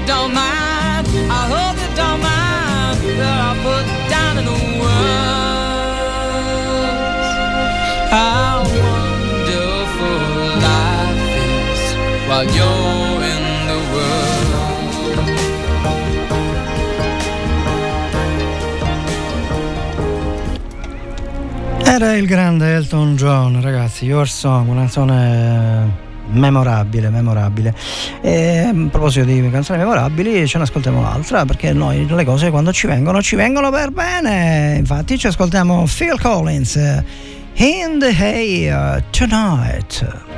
you don't mind. I hope you don't mind that I put down in the words how wonderful life is while you're. Era il grande Elton John, ragazzi, Your Song, una canzone memorabile, memorabile. E a proposito di canzoni memorabili, ce ne ascoltiamo un'altra perché noi le cose quando ci vengono, ci vengono per bene. Infatti ci ascoltiamo Phil Collins, In the Air Tonight.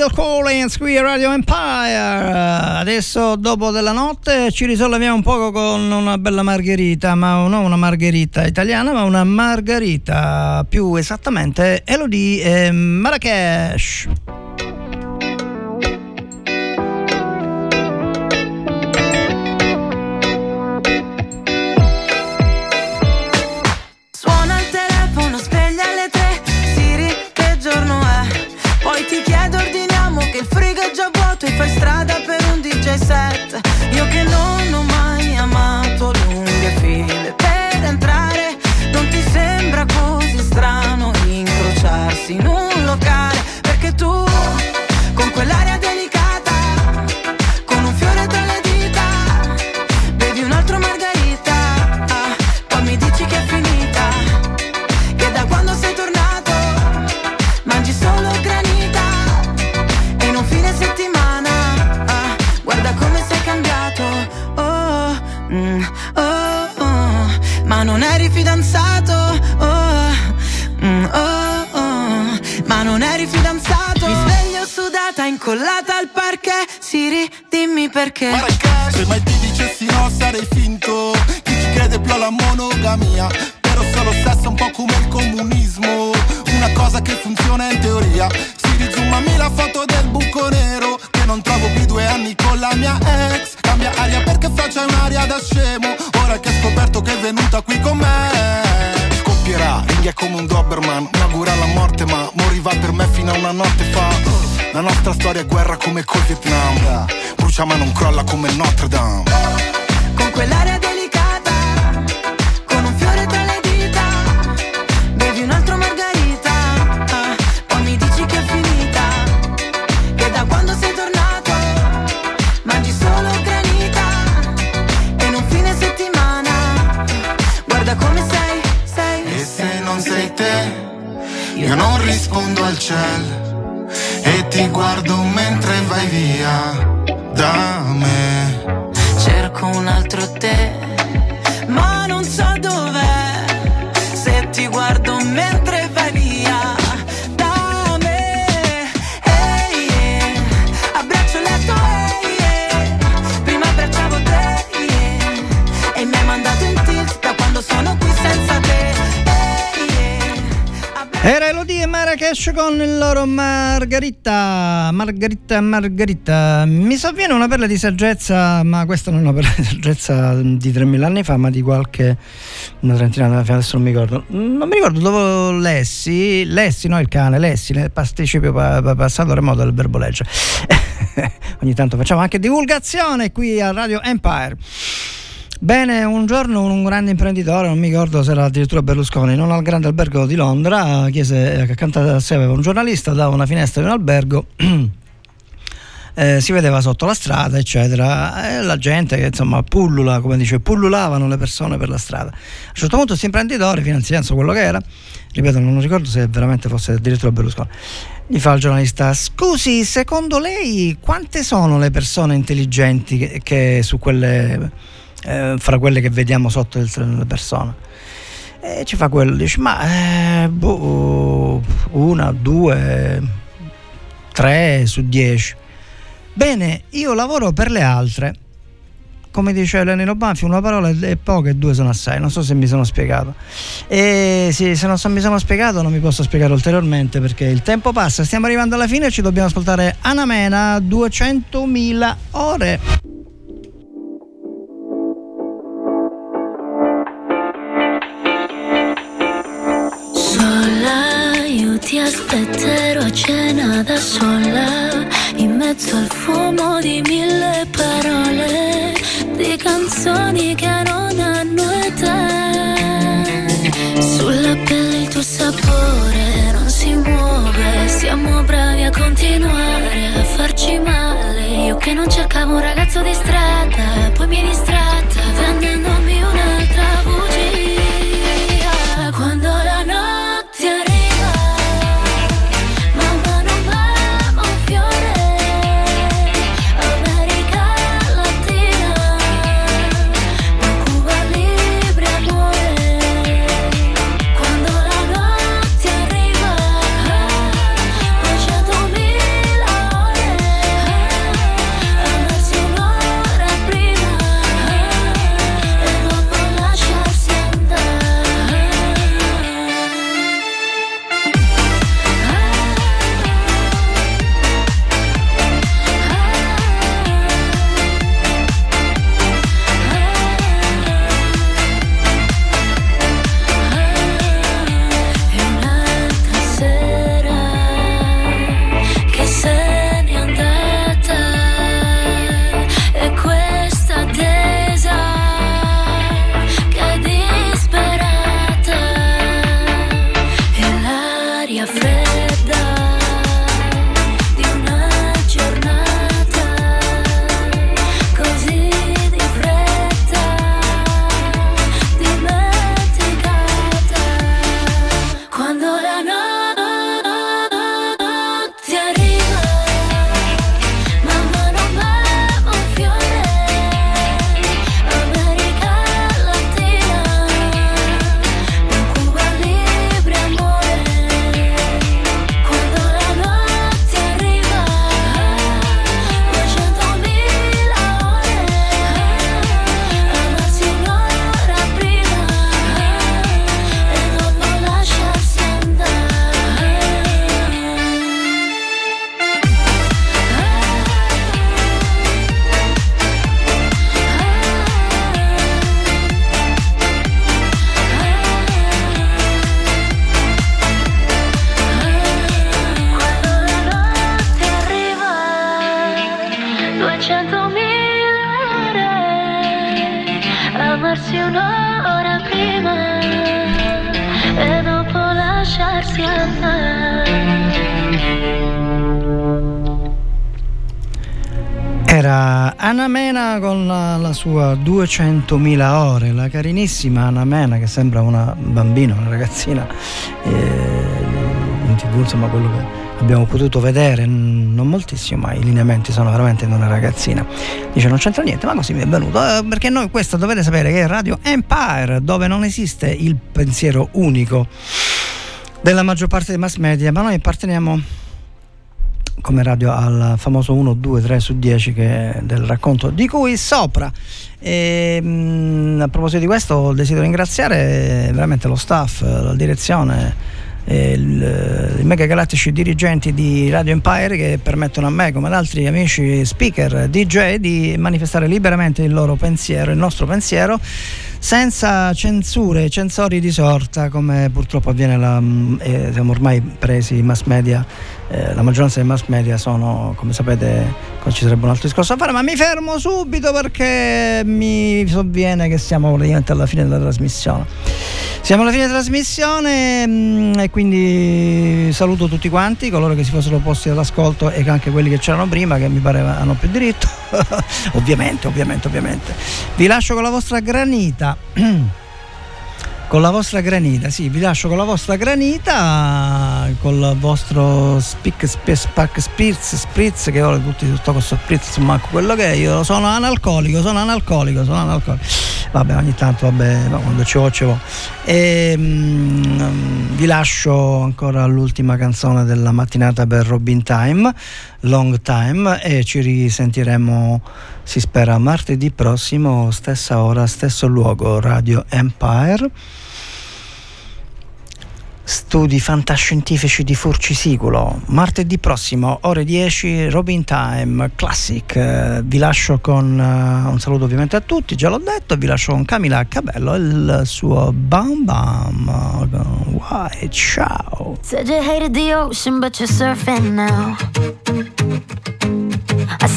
Phil Collins qui a Radio Empire. Adesso, dopo della notte, ci risolleviamo un poco con una bella margherita, ma non una margherita italiana, ma una margarita, più esattamente Elodie e Marrakesh. Set. Io che non ho incollata al parquet. Siri dimmi perché. Se mai ti dicessi no sarei finto. Chi ci crede più alla monogamia? Però solo sesso è un po' come il comunismo. Una cosa che funziona in teoria. Si rizoomami la foto del buco nero Che non trovo più due anni con la mia ex. Cambia aria perché faccia un'aria da scemo. Ora che ho scoperto che è venuta qui con me. Scoppierà, ringhia come un Doberman. Mi augura la morte ma moriva per me fino a una notte fa La nostra storia è guerra come col Vietnam. Brucia ma non crolla come Notre Dame. Con quell'aria delicata Con un fiore tra le dita Bevi un altro margarita. Ah, Poi mi dici che è finita Che da quando sei tornato Mangi solo granita. E in un fine settimana Guarda come sei, sei E se non sei te Io non rispondo al cielo E ti guardo mentre vai via da me. Cerco un altro te Marrakesh con il loro Margherita, Margherita, Margherita. Mi sovviene una perla di saggezza, ma questa non è una perla di saggezza di 3000 anni fa, ma di qualche una trentina anni fa, adesso non mi ricordo. Non mi ricordo dove lessi, lessi, no il cane, lessi, nel participio pa- pa- passato remoto del verbo leggere. Ogni tanto facciamo anche divulgazione qui a Radio Empire. Bene, un giorno un grande imprenditore, non mi ricordo se era addirittura Berlusconi, non al grande albergo di Londra, chiese accanto a sé aveva un giornalista da una finestra di un albergo. eh, si vedeva sotto la strada, eccetera, e la gente che insomma pullula, come dice, pullulavano le persone per la strada. A un certo punto questo imprenditore, finanziario quello che era, ripeto, non ricordo se veramente fosse addirittura Berlusconi, gli fa il giornalista: Scusi, secondo lei quante sono le persone intelligenti che, che su quelle eh, fra quelle che vediamo sotto il treno delle persone? E ci fa quello, dice: Ma eh, boh, una, due, tre su dieci. Bene, io lavoro per le altre. Come dice Lenino Banfi, una parola è poca e due sono assai. Non so se mi sono spiegato. E sì, se non so- mi sono spiegato, non mi posso spiegare ulteriormente perché il tempo passa. Stiamo arrivando alla fine e ci dobbiamo ascoltare Anamena 200.000 ore. Da sola, in mezzo al fumo di mille parole, di canzoni che non hanno età. Sulla pelle il tuo sapore non si muove, siamo bravi a continuare a farci male. Io che non cercavo un ragazzo di strada, poi mi distratta vendendomi 200.000 ore, la carinissima Anna Mena che sembra una bambina, una ragazzina eh, in tv, insomma quello che abbiamo potuto vedere, non moltissimo, ma i lineamenti sono veramente di una ragazzina. Dice non c'entra niente, ma così mi è venuto, eh, perché noi questo dovete sapere che è Radio Empire, dove non esiste il pensiero unico della maggior parte dei mass media, ma noi apparteniamo come radio al famoso 1, 2, 3 su 10 che è del racconto di cui sopra. E, mh, a proposito di questo desidero ringraziare veramente lo staff, la direzione, i mega galattici dirigenti di Radio Empire che permettono a me come ad altri amici speaker DJ di manifestare liberamente il loro pensiero, il nostro pensiero senza censure, censori di sorta come purtroppo avviene la, mm, eh, siamo ormai presi i mass media eh, la maggioranza dei mass media sono, come sapete, ci sarebbe un altro discorso da fare, ma mi fermo subito perché mi sovviene che siamo praticamente alla fine della trasmissione. Siamo alla fine della trasmissione mm, e quindi saluto tutti quanti, coloro che si fossero posti all'ascolto e anche quelli che c'erano prima, che mi pare hanno più diritto. ovviamente, ovviamente, ovviamente. Vi lascio con la vostra granita. con la vostra granita, sì, vi lascio con la vostra granita, col vostro spick, spe, spack, spritz, spritz, che ora tutti sto con sto spritz, ma quello che è, io sono analcolico, sono analcolico, sono analcolico. Vabbè, ogni tanto, vabbè, no, quando ci vo, ci vo. E, mm, vi lascio ancora l'ultima canzone della mattinata per Robin Time, Long Time, e ci risentiremo, si spera, martedì prossimo, stessa ora, stesso luogo, Radio Empire. Studi fantascientifici di Furcisiculo. Martedì prossimo, ore 10, Robin Time, Classic. Vi lascio con eh, un saluto ovviamente a tutti, già l'ho detto, vi lascio con Camila Cabello e il suo Bam Bam. White, ciao. Said you hated the ocean, but you're surfing now.